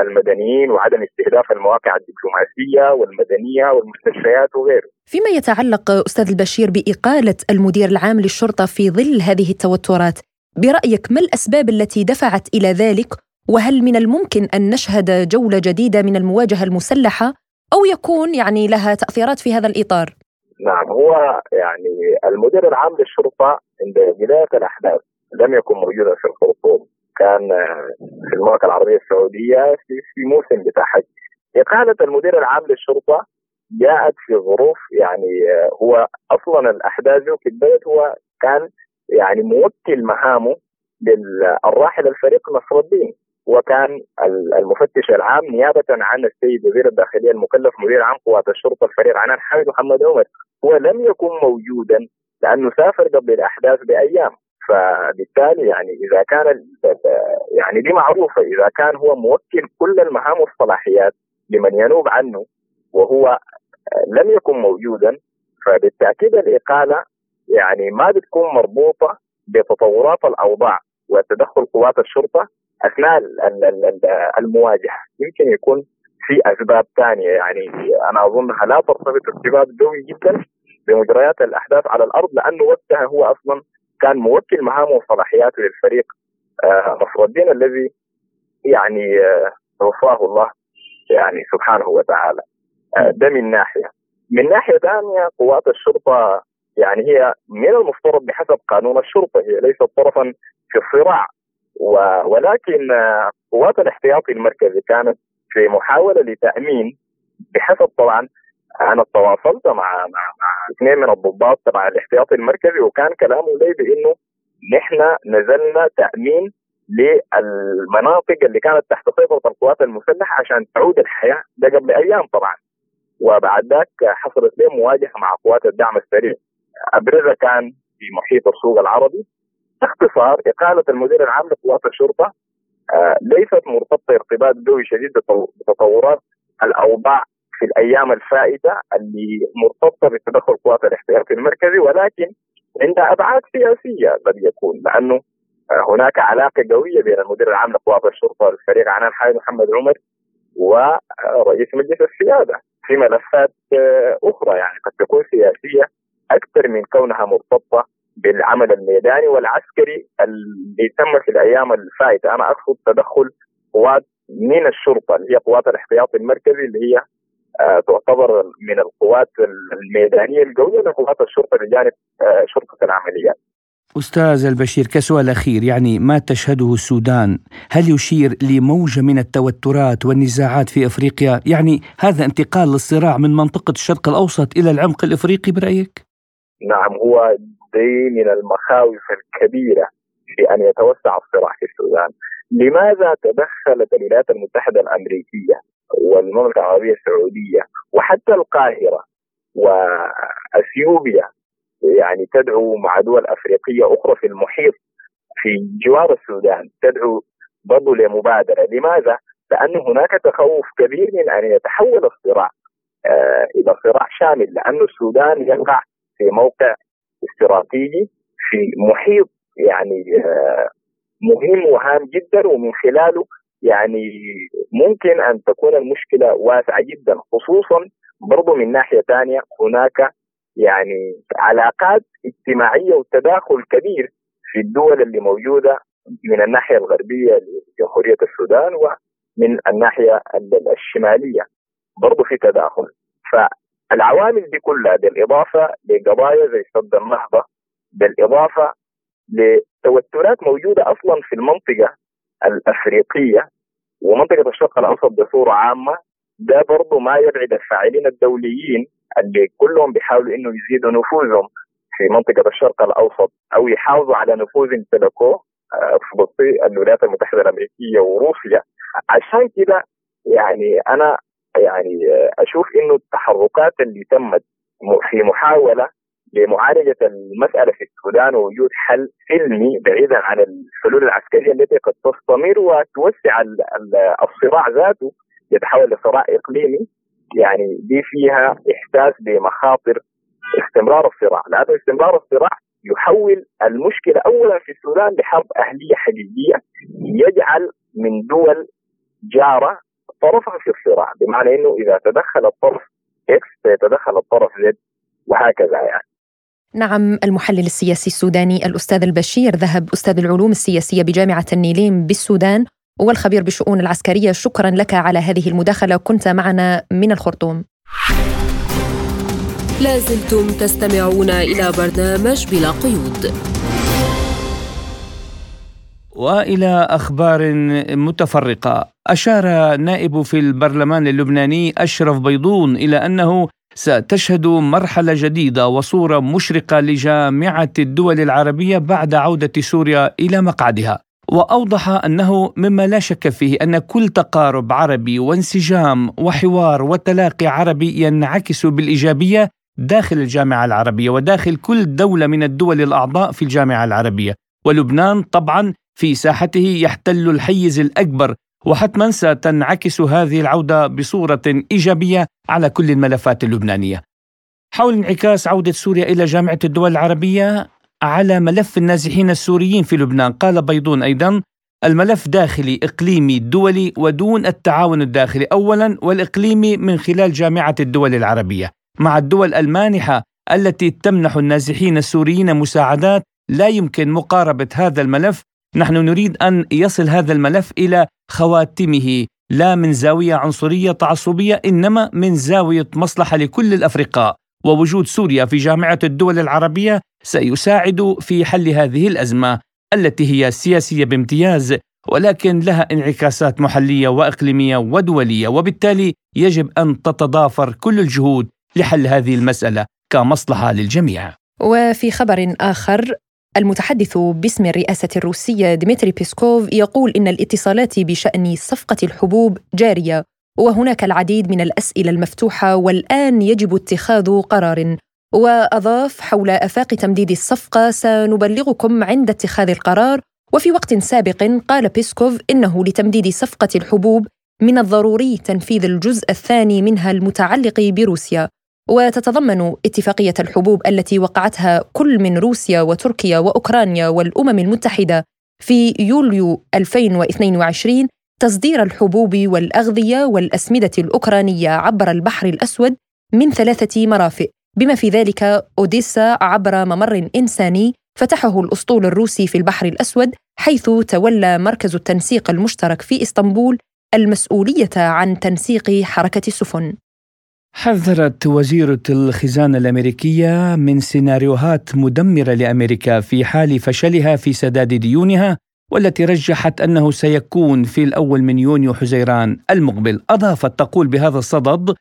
المدنيين وعدم استهداف المواقع الدبلوماسية والمدنية والمستشفيات وغيره. فيما يتعلق أستاذ البشير بإقالة المدير العام للشرطة في ظل هذه التوترات، برأيك ما الأسباب التي دفعت إلى ذلك؟ وهل من الممكن أن نشهد جولة جديدة من المواجهة المسلحة؟ أو يكون يعني لها تأثيرات في هذا الإطار؟ نعم هو يعني المدير العام للشرطة عند بدايه الأحداث لم يكن موجودا في الخرطوم. كان في المملكة العربية السعودية في في موسم بتاع حج إقالة المدير العام للشرطة جاءت في ظروف يعني هو أصلا الأحداث في البلد هو كان يعني موكل مهامه للراحل الفريق نصر الدين. وكان المفتش العام نيابة عن السيد وزير الداخلية المكلف مدير عام قوات الشرطة الفريق عنان حامد محمد عمر. هو لم يكن موجودا لأنه سافر قبل الأحداث بأيام. فبالتالي يعني إذا كان يعني دي معروفة. إذا كان هو موكل كل المهام والصلاحيات لمن ينوب عنه وهو لم يكن موجودا فبالتأكيد الإقالة يعني ما بتكون مربوطة بتطورات الأوضاع وتدخل قوات الشرطة أثناء المواجهة. يمكن يكون في أسباب ثانية. يعني أنا اظنها لا ترتبط ارتباط قوي جدا بمجريات الأحداث على الأرض لأنه وقتها هو أصلا كان موكل مهامه وصلاحياته للفريق آه، نصر الدين الذي يعني آه، توفاه الله يعني سبحانه وتعالى. آه، ده من ناحية. من ناحية ثانية قوات الشرطة يعني هي من المفترض بحسب قانون الشرطة هي ليست طرفا في الصراع. ولكن قوات الاحتياطي المركزي كانت في محاولة لتأمين بحسب طبعا أنا تواصلت مع مع مع اثنين من الضباط تبع الاحتياطي المركزي وكان كلامه لي بإنه نحن نزلنا تأمين للمناطق اللي كانت تحت سيطرة القوات المسلحة عشان تعود الحياة ده قبل أيام طبعا. وبعد ذاك حصلت لي مواجهة مع قوات الدعم السريع. أبرزها كان في محيط السوق العربي. باختصار إقالة المدير العام لقوات الشرطة آه ليست مرتبطة ارتباط قوي شديد بتطورات الأوضاع في الأيام الفائتة اللي مرتبطة بتدخل قوات الاحتياطي المركزي ولكن عندها أبعاد سياسية قد يكون لأنه آه هناك علاقة قوية بين المدير العام لقوات الشرطة والفريق عنان حاج محمد عمر ورئيس مجلس السيادة في ملفات آه أخرى يعني قد تكون سياسية أكثر من كونها مرتبطة بالعمل الميداني والعسكري اللي تم في الأيام الفائتة أنا أقصد تدخل قوات من الشرطة اللي هي قوات الاحتياطي المركزي اللي هي آه تعتبر من القوات الميدانية القوية لقوات الشرطة بجانب آه شرطة العمليات. أستاذ البشير كسؤال أخير يعني ما تشهده السودان هل يشير لموجه من التوترات والنزاعات في إفريقيا؟ يعني هذا انتقال للصراع من منطقة الشرق الأوسط إلى العمق الإفريقي برأيك؟ نعم هو دي من المخاوف الكبيرة في أن يتوسع الصراع في السودان. لماذا تدخلت الولايات المتحدة الأمريكية والمملكة العربية السعودية وحتى القاهرة وأثيوبيا يعني تدعو مع دول أفريقية أخرى في المحيط في جوار السودان تدعو برضه لمبادره، لماذا؟ لأن هناك تخوف كبير من أن يتحول الصراع آه إلى صراع شامل لأن السودان يقع في موقع استراتيجي في محيط يعني آه مهم وهام جدا ومن خلاله يعني ممكن أن تكون المشكلة واسعة جدا خصوصا برضو من ناحية ثانية هناك يعني علاقات اجتماعية وتداخل كبير في الدول اللي موجودة من الناحية الغربية لجمهورية السودان ومن الناحية الشمالية برضو في تداخل. فالعوامل دي كلها بالإضافة لقضايا زي سد النهضة بالإضافة لتوترات موجودة أصلا في المنطقة الأفريقية ومنطقة الشرق الأوسط بصورة عامة. ده برضه ما يبعد الفاعلين الدوليين اللي كلهم بيحاولوا إنه يزيدوا نفوذهم في منطقة الشرق الأوسط أو يحافظوا على نفوذ امتلكوه آه، في الولايات المتحدة الأمريكية وروسيا. عشان كده يعني أنا يعني آه، أشوف إنه التحركات اللي تمت في محاولة لمعالجة المسألة في السودان ووجود حل سلمي بعيدا عن الحلول العسكرية التي قد تستمر وتوسع الصراع ذاته يتحول لصراع إقليمي. يعني دي فيها إحساس بمخاطر استمرار الصراع. لأن استمرار الصراع يحول المشكلة أولا في السودان لحرب أهلية حقيقية يجعل من دول جارة طرفا في الصراع بمعنى أنه إذا تدخل الطرف إكس سيتدخل الطرف زد وهكذا يعني. نعم المحلل السياسي السوداني الأستاذ البشير ذهب أستاذ العلوم السياسية بجامعة النيلين بالسودان والخبير بالشؤون العسكرية. شكرا لك على هذه المداخلة. كنت معنا من الخرطوم. لازلتم تستمعون إلى برنامج بلا قيود. وإلى أخبار متفرقة. أشار نائب في البرلمان اللبناني أشرف بيضون إلى أنه ستشهد مرحلة جديدة وصورة مشرقة لجامعة الدول العربية بعد عودة سوريا إلى مقعدها. وأوضح أنه مما لا شك فيه أن كل تقارب عربي وانسجام وحوار وتلاقي عربي ينعكس بالإيجابية داخل الجامعة العربية وداخل كل دولة من الدول الأعضاء في الجامعة العربية. ولبنان طبعا في ساحته يحتل الحيز الأكبر وحتما ستنعكس هذه العودة بصورة إيجابية على كل الملفات اللبنانية. حول انعكاس عودة سوريا إلى جامعة الدول العربية على ملف النازحين السوريين في لبنان قال بيضون أيضا الملف داخلي إقليمي دولي ودون التعاون الداخلي أولا والإقليمي من خلال جامعة الدول العربية مع الدول المانحة التي تمنح النازحين السوريين مساعدات لا يمكن مقاربة هذا الملف نحن نريد أن يصل هذا الملف إلى خواتمه لا من زاوية عنصرية تعصبية إنما من زاوية مصلحة لكل الأفرقاء ووجود سوريا في جامعة الدول العربية سيساعد في حل هذه الأزمة التي هي سياسية بامتياز ولكن لها انعكاسات محلية وإقليمية ودولية وبالتالي يجب أن تتضافر كل الجهود لحل هذه المسألة كمصلحة للجميع. وفي خبر آخر المتحدث باسم الرئاسة الروسية ديمتري بيسكوف يقول إن الاتصالات بشأن صفقة الحبوب جارية وهناك العديد من الأسئلة المفتوحة والآن يجب اتخاذ قرار. وأضاف حول آفاق تمديد الصفقة سنبلغكم عند اتخاذ القرار. وفي وقت سابق قال بيسكوف إنه لتمديد صفقة الحبوب من الضروري تنفيذ الجزء الثاني منها المتعلق بروسيا وتتضمن اتفاقية الحبوب التي وقعتها كل من روسيا وتركيا وأوكرانيا والأمم المتحدة في يوليو 2022 تصدير الحبوب والأغذية والأسمدة الأوكرانية عبر البحر الأسود من ثلاثة مرافئ بما في ذلك أوديسا عبر ممر إنساني فتحه الأسطول الروسي في البحر الأسود حيث تولى مركز التنسيق المشترك في إسطنبول المسؤولية عن تنسيق حركة السفن. حذرت وزيرة الخزانة الأمريكية من سيناريوهات مدمرة لأمريكا في حال فشلها في سداد ديونها والتي رجحت أنه سيكون في الأول من يونيو حزيران المقبل. أضافت تقول بهذا الصدد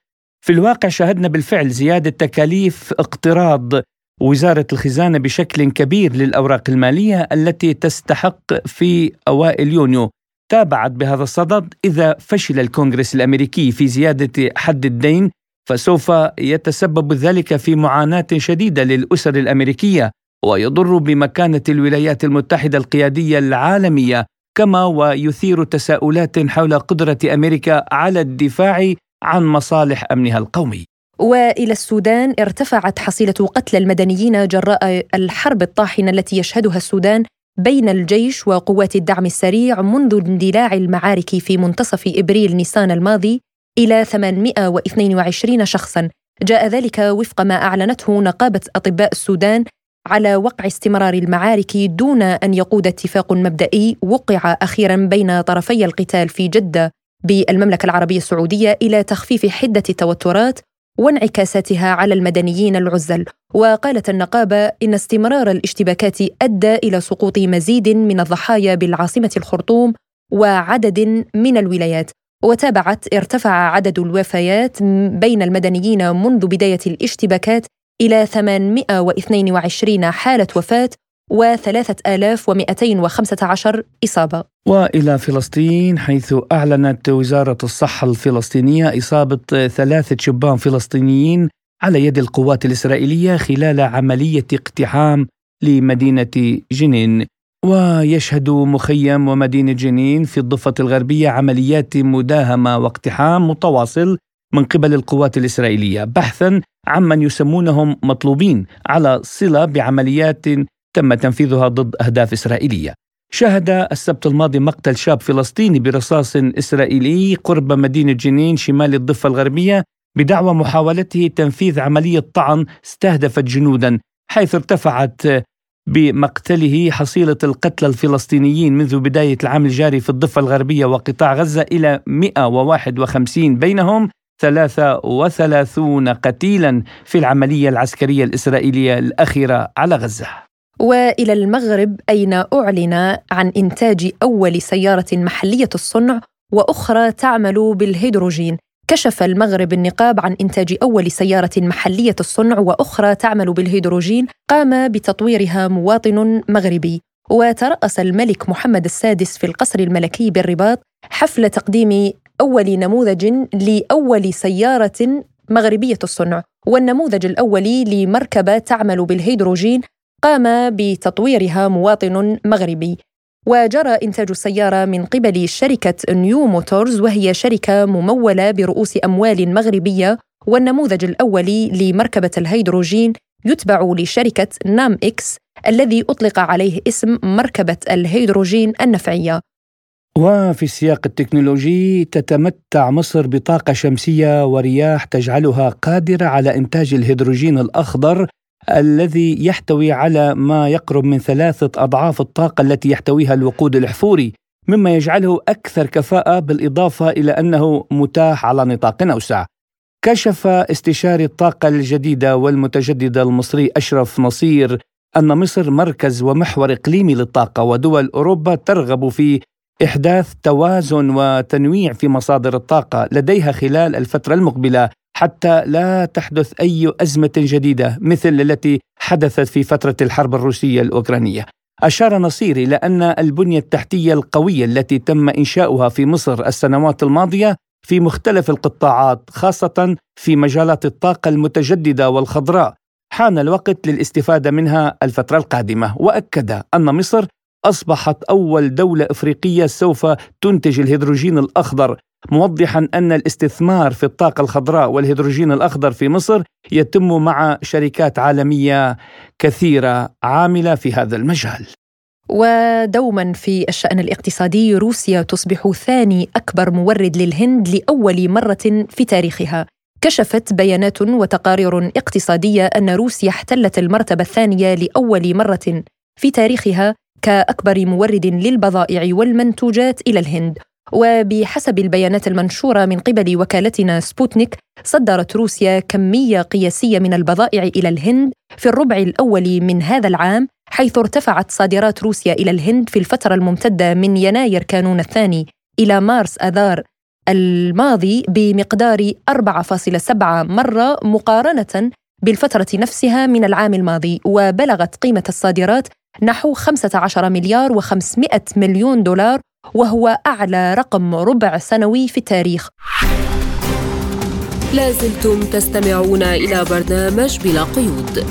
في الواقع شاهدنا بالفعل زيادة تكاليف اقتراض وزارة الخزانة بشكل كبير للأوراق المالية التي تستحق في أوائل يونيو. تابعت بهذا الصدد إذا فشل الكونغرس الأمريكي في زيادة حد الدين فسوف يتسبب ذلك في معاناة شديدة للأسر الأمريكية ويضر بمكانة الولايات المتحدة القيادية العالمية محكمة ويثير تساؤلات حول قدرة أمريكا على الدفاع عن مصالح أمنها القومي. وإلى السودان ارتفعت حصيلة قتلى المدنيين جراء الحرب الطاحنة التي يشهدها السودان بين الجيش وقوات الدعم السريع منذ اندلاع المعارك في منتصف إبريل نيسان الماضي. إلى 822 شخصا. جاء ذلك وفق ما أعلنته نقابة أطباء السودان على وقع استمرار المعارك دون أن يقود اتفاق مبدئي وقع أخيرا بين طرفي القتال في جدة بالمملكة العربية السعودية إلى تخفيف حدة التوترات وانعكاساتها على المدنيين العزل. وقالت النقابة إن استمرار الاشتباكات أدى إلى سقوط مزيد من الضحايا بالعاصمة الخرطوم وعدد من الولايات. وتابعت ارتفع عدد الوفيات بين المدنيين منذ بداية الاشتباكات إلى 822 حالة وفاة و3215 إصابة. وإلى فلسطين حيث أعلنت وزارة الصحة الفلسطينية إصابة ثلاثة شبان فلسطينيين على يد القوات الإسرائيلية خلال عملية اقتحام لمدينة جنين. ويشهد مخيم ومدينة جنين في الضفة الغربية عمليات مداهمة واقتحام متواصل من قبل القوات الإسرائيلية بحثا عمن يسمونهم مطلوبين على صلة بعمليات تم تنفيذها ضد أهداف إسرائيلية. شهد السبت الماضي مقتل شاب فلسطيني برصاص إسرائيلي قرب مدينة جنين شمال الضفة الغربية بدعوى محاولته تنفيذ عملية طعن استهدفت جنودا حيث ارتفعت بمقتله حصيلة القتلى الفلسطينيين منذ بداية العام الجاري في الضفة الغربية وقطاع غزة إلى 151 بينهم 33 قتيلا في العملية العسكرية الإسرائيلية الأخيرة على غزة. وإلى المغرب أين أعلن عن إنتاج أول سيارة محلية الصنع وأخرى تعمل بالهيدروجين؟ كشف المغرب النقاب عن إنتاج أول سيارة محلية الصنع وأخرى تعمل بالهيدروجين قام بتطويرها مواطن مغربي. وترأس الملك محمد السادس في القصر الملكي بالرباط حفل تقديم أول نموذج لأول سيارة مغربية الصنع. والنموذج الاولي لمركبة تعمل بالهيدروجين قام بتطويرها مواطن مغربي. وجرى إنتاج السيارة من قبل شركة Neo Motors وهي شركة ممولة برؤوس أموال مغربية. والنموذج الأولي لمركبة الهيدروجين يتبع لشركة NamX الذي أطلق عليه اسم مركبة الهيدروجين النفعية. وفي السياق التكنولوجي تتمتع مصر بطاقة شمسية ورياح تجعلها قادرة على إنتاج الهيدروجين الأخضر الذي يحتوي على ما يقرب من ثلاثة أضعاف الطاقة التي يحتويها الوقود الأحفوري مما يجعله أكثر كفاءة بالإضافة إلى أنه متاح على نطاق أوسع. كشف استشاري الطاقة الجديدة والمتجددة المصري أشرف نصير أن مصر مركز ومحور إقليمي للطاقة ودول أوروبا ترغب في إحداث توازن وتنويع في مصادر الطاقة لديها خلال الفترة المقبلة حتى لا تحدث أي أزمة جديدة مثل التي حدثت في فترة الحرب الروسية الأوكرانية. أشار نصير إلى أن البنية التحتية القوية التي تم إنشاؤها في مصر السنوات الماضية في مختلف القطاعات خاصة في مجالات الطاقة المتجددة والخضراء حان الوقت للاستفادة منها الفترة القادمة وأكد أن مصر أصبحت أول دولة إفريقية سوف تنتج الهيدروجين الأخضر موضحا أن الاستثمار في الطاقة الخضراء والهيدروجين الأخضر في مصر يتم مع شركات عالمية كثيرة عاملة في هذا المجال. ودوما في الشأن الاقتصادي روسيا تصبح ثاني أكبر مورد للهند لأول مرة في تاريخها. كشفت بيانات وتقارير اقتصادية أن روسيا احتلت المرتبة الثانية لأول مرة في تاريخها كأكبر مورد للبضائع والمنتوجات إلى الهند. وبحسب البيانات المنشورة من قبل وكالتنا سبوتنيك صدرت روسيا كمية قياسية من البضائع إلى الهند في الربع الأول من هذا العام حيث ارتفعت صادرات روسيا إلى الهند في الفترة الممتدة من يناير كانون الثاني إلى مارس آذار الماضي بمقدار 4.7 مرة مقارنة بالفترة نفسها من العام الماضي. وبلغت قيمة الصادرات نحو 15 مليار و500 مليون دولار وهو أعلى رقم ربع سنوي في التاريخ. لازلتم تستمعون إلى برنامج بلا قيود.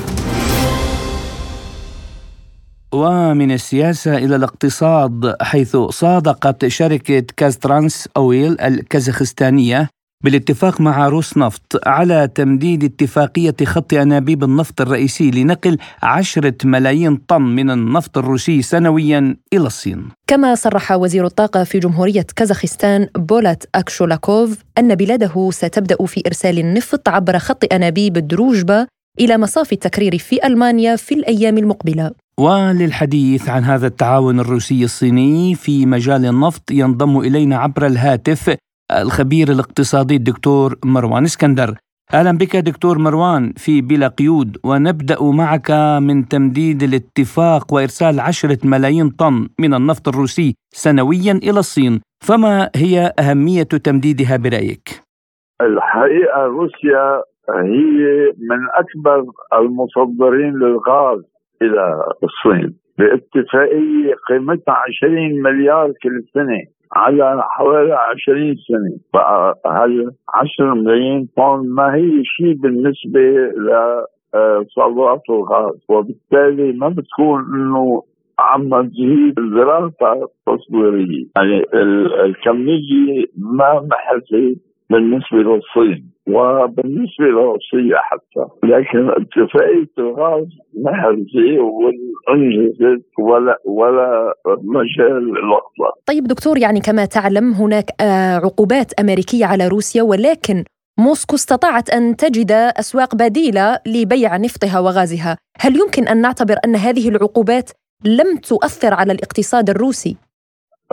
ومن السياسة إلى الاقتصاد حيث صادقت شركة كاسترانس أويل الكازاخستانية بالاتفاق مع روس نفط على تمديد اتفاقية خط أنابيب النفط الرئيسي لنقل عشرة ملايين طن من النفط الروسي سنويا إلى الصين. كما صرح وزير الطاقة في جمهورية كازاخستان بولات أكشولاكوف أن بلاده ستبدأ في إرسال النفط عبر خط أنابيب دروجبا إلى مصافي التكرير في ألمانيا في الأيام المقبلة. وللحديث عن هذا التعاون الروسي الصيني في مجال النفط ينضم إلينا عبر الهاتف الخبير الاقتصادي الدكتور مروان اسكندر. أهلا بك دكتور مروان في بلا قيود ونبدأ معك من تمديد الاتفاق وإرسال عشرة ملايين طن من النفط الروسي سنويا إلى الصين. فما هي أهمية تمديدها برأيك؟ الحقيقة روسيا هي من أكبر المصدرين للغاز إلى الصين باتفاقيه قيمتها 20 مليار كل سنه على حوالي 20 سنة. فهل 10 ملايين طن. ما هي شيء بالنسبة ل صادرات الغاز وبالتالي ما بتكون إنه عم تزيد الدراسة التصويرية. يعني الكمية ما محلت. بالنسبة للصين وبالنسبة لروسيا حتى. لكن اتفاقية الغاز هذه وانجزت ولا ولا مجال للعطلة طيب دكتور يعني كما تعلم هناك آه، عقوبات أمريكية على روسيا ولكن موسكو استطاعت أن تجد أسواق بديلة لبيع نفطها وغازها. هل يمكن أن نعتبر أن هذه العقوبات لم تؤثر على الاقتصاد الروسي؟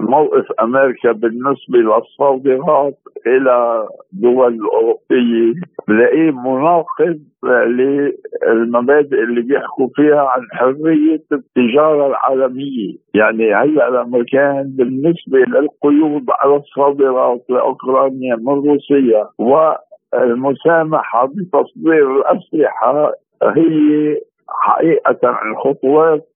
موقف أمريكا بالنسبة للصادرات إلى دول اوروبيه بلاقيه مناقض للمبادئ اللي بيحكوا فيها عن حرية التجارة العالمية، يعني هلا الأمريكان بالنسبة للقيود على الصادرات لأوكرانيا من روسيا والمسامحة بتصدير الأسلحة هي حقيقة الخطوات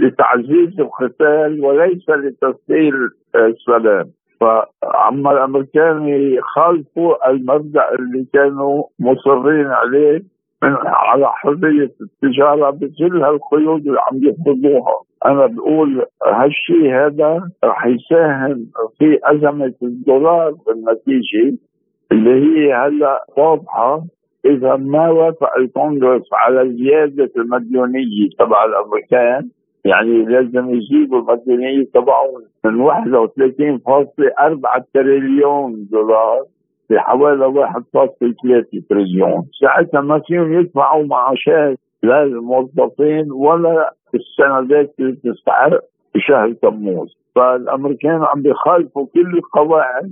لتعزيز القتال وليس لتسهيل السلام. فعما الأمريكان يخالفوا المبدأ اللي كانوا مصرين عليه من على حرية التجارة بكل هالقيود اللي عم يفرضوها أنا بقول هالشيء هذا رح يساهم في أزمة الدولار بالنتيجة اللي هي هلأ واضحة إذا ما وافق الكونغرس على زيادة المديونية تبع الأمريكان يعني لازم يجيبوا المديونية تبعهم من 31.4 تريليون دولار لحوالي 1.3 تريليون. ساعتها ما فيهم يدفعوا معاشات لا للموظفين ولا السندات اللي تستحق بشهر تموز. فالأمريكان عم بيخالفوا كل القواعد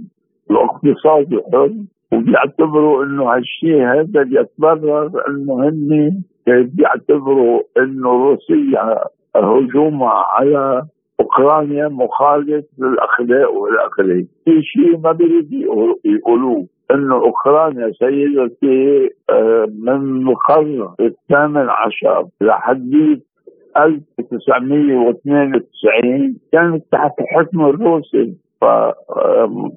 الاقتصاد الحر وبيعتبروا إنه هالشيء هذا بيتبرر إنه هن بيعتبروا إنه روسيا هجوم على أوكرانيا مخالف للأخلاق والاقليه، في شيء ما بيريد يقولوه إنه أوكرانيا سيدتي آه، من القرن الثامن عشر لحد 1992 كانت تحت الحكم الروسي.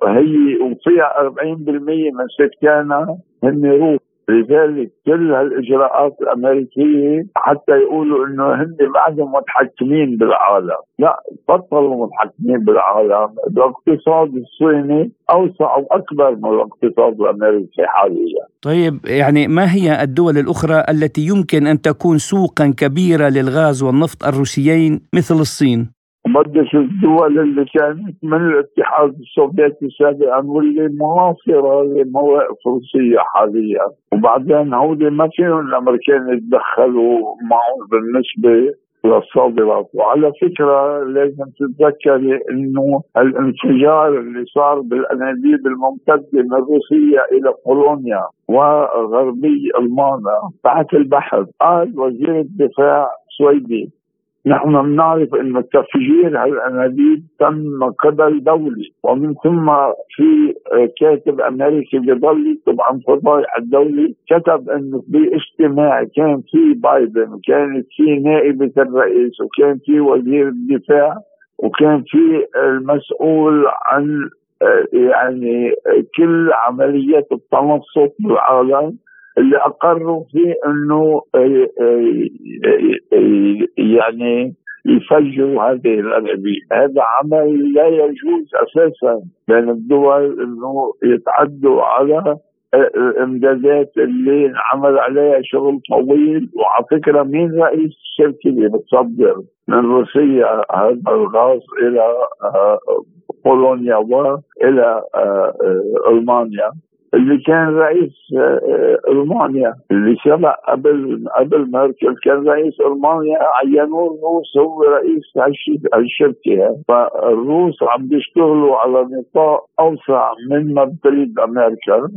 فهي وفيها 40% من سكانها هم روس لذلك كل هالإجراءات الأمريكية حتى يقولوا إنه هن بعدهم متحكمين بالعالم، لا بطلوا متحكمين بالعالم، الاقتصاد الصيني أوسع وأكبر من الاقتصاد الأمريكي حاليا. طيب يعني ما هي الدول الأخرى التي يمكن أن تكون سوقا كبيره للغاز والنفط الروسيين مثل الصين؟ بدش الدول اللي كانت من الاتحاد السوفيتي سابقا واللي مناصرة لمواقف روسيا حاليا. وبعدين هودي ما فيهم الأمريكان يتدخلوا معهم بالنسبة للصادرات. وعلى فكرة لازم تتذكري إنه الانفجار اللي صار بالأنابيب الممتدة من روسيا إلى بولونيا وغربي المانيا تحت البحر قال وزير الدفاع السويدي نحن بنعرف إن تفجير هالانابيب تم قبل دولي ومن ثم في كاتب أمريكي بضل يكتب عن فضائح الدولي كتب انه باجتماع كان في بايدن وكانت في نائبه الرئيس وكان في وزير الدفاع وكان في المسؤول عن يعني كل عمليات التنصت بالعالم. اللي اقروا فيه أنه آه، آه، آه، يعني يفجروا هذه الانابيب هذا عمل لا يجوز أساسا بين الدول إنه يتعدوا على الامدادات اللي انعمل عليها شغل طويل. وعلى فكرة مين رئيس الشركة اللي بتصدر من روسيا؟ هذا الغاز إلى بولونيا والى ألمانيا. اللي كان رئيس ألمانيا اللي سبق قبل قبل ميركل كان رئيس ألمانيا عينوه الروس هو رئيس هالشركة. فالروس عم بيشتغلوا على نطاق أوسع من ما بتريد أمريكا.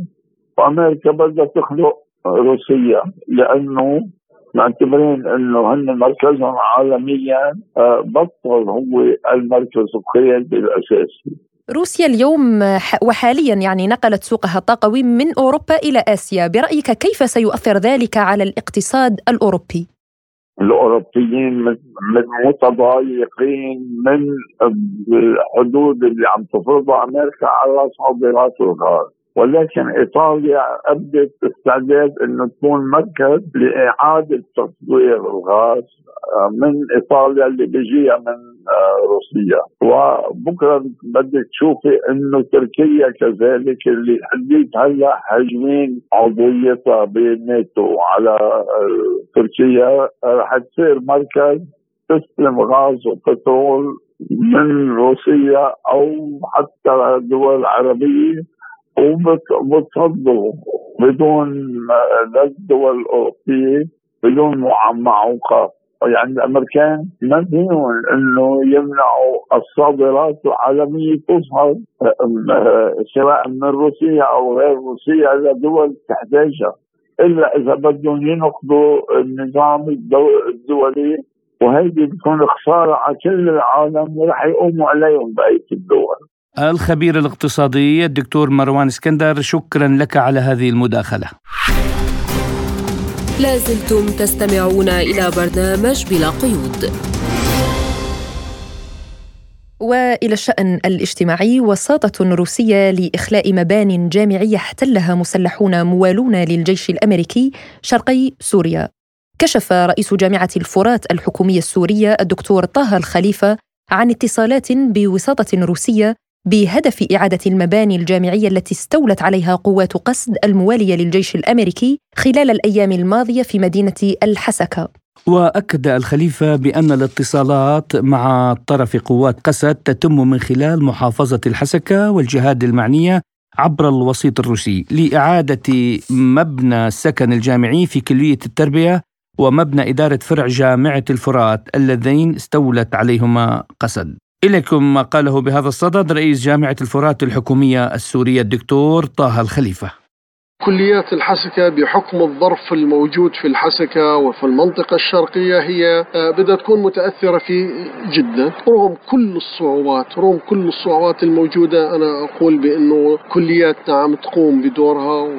وامريكا بدها تخلق روسيا لأنه معتبرين إنه هن مركزهم عالميا. آه، بطل هو المركز القيادي الأساسي. روسيا اليوم وحاليا يعني نقلت سوقها الطاقوي من أوروبا إلى آسيا، برأيك كيف سيؤثر ذلك على الاقتصاد الأوروبي؟ الأوروبيين متضايقين من الحدود اللي عم تفرضها أمريكا على صادرات الغاز ولكن إيطاليا أبدت استعداد إنه تكون مركز لإعادة تطوير الغاز آه، من إيطاليا اللي بيجيها من آه، روسيا. وبكرة بدك تشوفي إنه تركيا كذلك اللي حديت هلأ حجمين عضويتها بالناتو على آه، تركيا رح تصير مركز تستلم غاز وبترول من روسيا أو حتى دول عربية. وبتصدوا بدون لا الدول الاوروبيه بدون معوقات يعني الأمريكان ما فيهم إنه يمنعوا الصادرات العالمية توصل سواء من روسيا أو غير روسيا لدول تحتاجها. إلا إذا بدهم ينقضوا النظام الدولي وهيدي بتكون خسارة على كل العالم ورح يقوموا عليهم بقيه الدول. الخبير الاقتصادي الدكتور مروان اسكندر شكرا لك على هذه المداخلة. لازلتم تستمعون إلى برنامج بلا قيود. وإلى الشأن الاجتماعي وساطة روسية لإخلاء مبان جامعية احتلها مسلحون موالون للجيش الأمريكي شرقي سوريا. كشف رئيس جامعة الفرات الحكومية السورية الدكتور طه الخليفة عن اتصالات بوساطة روسية بهدف إعادة المباني الجامعية التي استولت عليها قوات قسد الموالية للجيش الأمريكي خلال الأيام الماضية في مدينة الحسكة. وأكد الخليفة بأن الاتصالات مع طرف قوات قسد تتم من خلال محافظة الحسكة والجهات المعنية عبر الوسيط الروسي لإعادة مبنى السكن الجامعي في كلية التربية ومبنى إدارة فرع جامعة الفرات اللذين استولت عليهما قسد. إليكم ما قاله بهذا الصدد رئيس جامعة الفرات الحكومية السورية الدكتور طه الخليفة. كليات الحسكة بحكم الظرف الموجود في الحسكة وفي المنطقة الشرقية هي آه، بدها تكون متأثرة فيه جدا رغم كل الصعوبات رغم كل الصعوبات الموجودة أنا أقول بأنه كلياتنا عم تقوم بدورها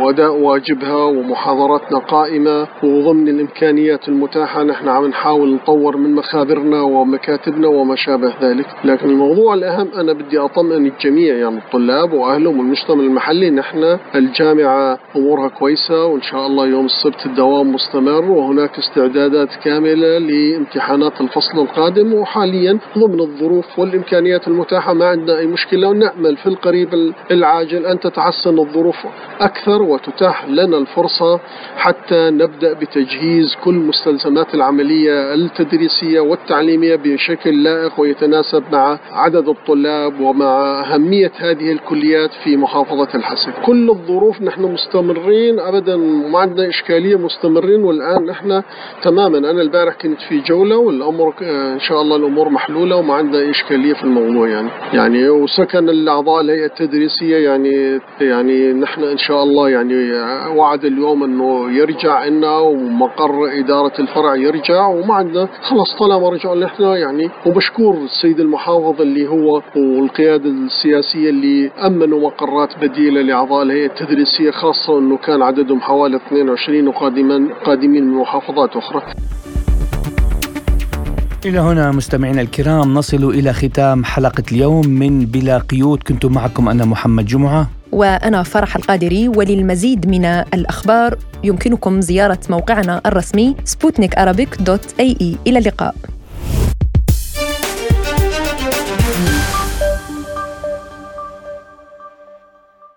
وأداء واجبها ومحاضراتنا قائمة. وضمن الإمكانيات المتاحة نحن عم نحاول نطور من مخابرنا ومكاتبنا وما شابه ذلك. لكن الموضوع الأهم أنا بدي أطمئن الجميع يعني الطلاب وأهلهم والمجتمع المحلي نحن الجامعة أمورها كويسة وإن شاء الله يوم السبت الدوام مستمر وهناك استعدادات كاملة لامتحانات الفصل القادم وحاليا ضمن الظروف والإمكانيات المتاحة ما عندنا أي مشكلة ونأمل في القريب العاجل أن تتحسن الظروف أكثر وتتاح لنا الفرصة حتى نبدأ بتجهيز كل مستلزمات العملية التدريسية والتعليمية بشكل لائق ويتناسب مع عدد الطلاب ومع أهمية هذه الكليات في محافظة الحسن. كل الظروف نحن مستمرين أبدا ما عندنا إشكالية مستمرين والآن نحن تماما. أنا البارح كنت في جولة والأمر إن شاء الله الأمور محلولة وما عندنا إشكالية في الموضوع يعني. يعني وسكن الأعضاء الهيئة التدريسية يعني يعني نحن إن شاء الله يعني وعد اليوم إنه يرجع لنا ومقر إدارة الفرع يرجع وما عندنا. خلص طالما رجع نحن يعني. وبشكر السيد المحافظ اللي هو والقيادة السياسية اللي أمنوا مقرات بديلة لأعضاء الهيئة التدريسية خاصة إنه كان عددهم حوالي 22 وقادما قادمين من محافظات أخرى. إلى هنا مستمعينا الكرام نصل إلى ختام حلقة اليوم من بلا قيود. كنت معكم أنا محمد جمعة. وأنا فرح القادري وللمزيد من الأخبار. يمكنكم زيارة موقعنا الرسمي سبوتنيك إلى اللقاء.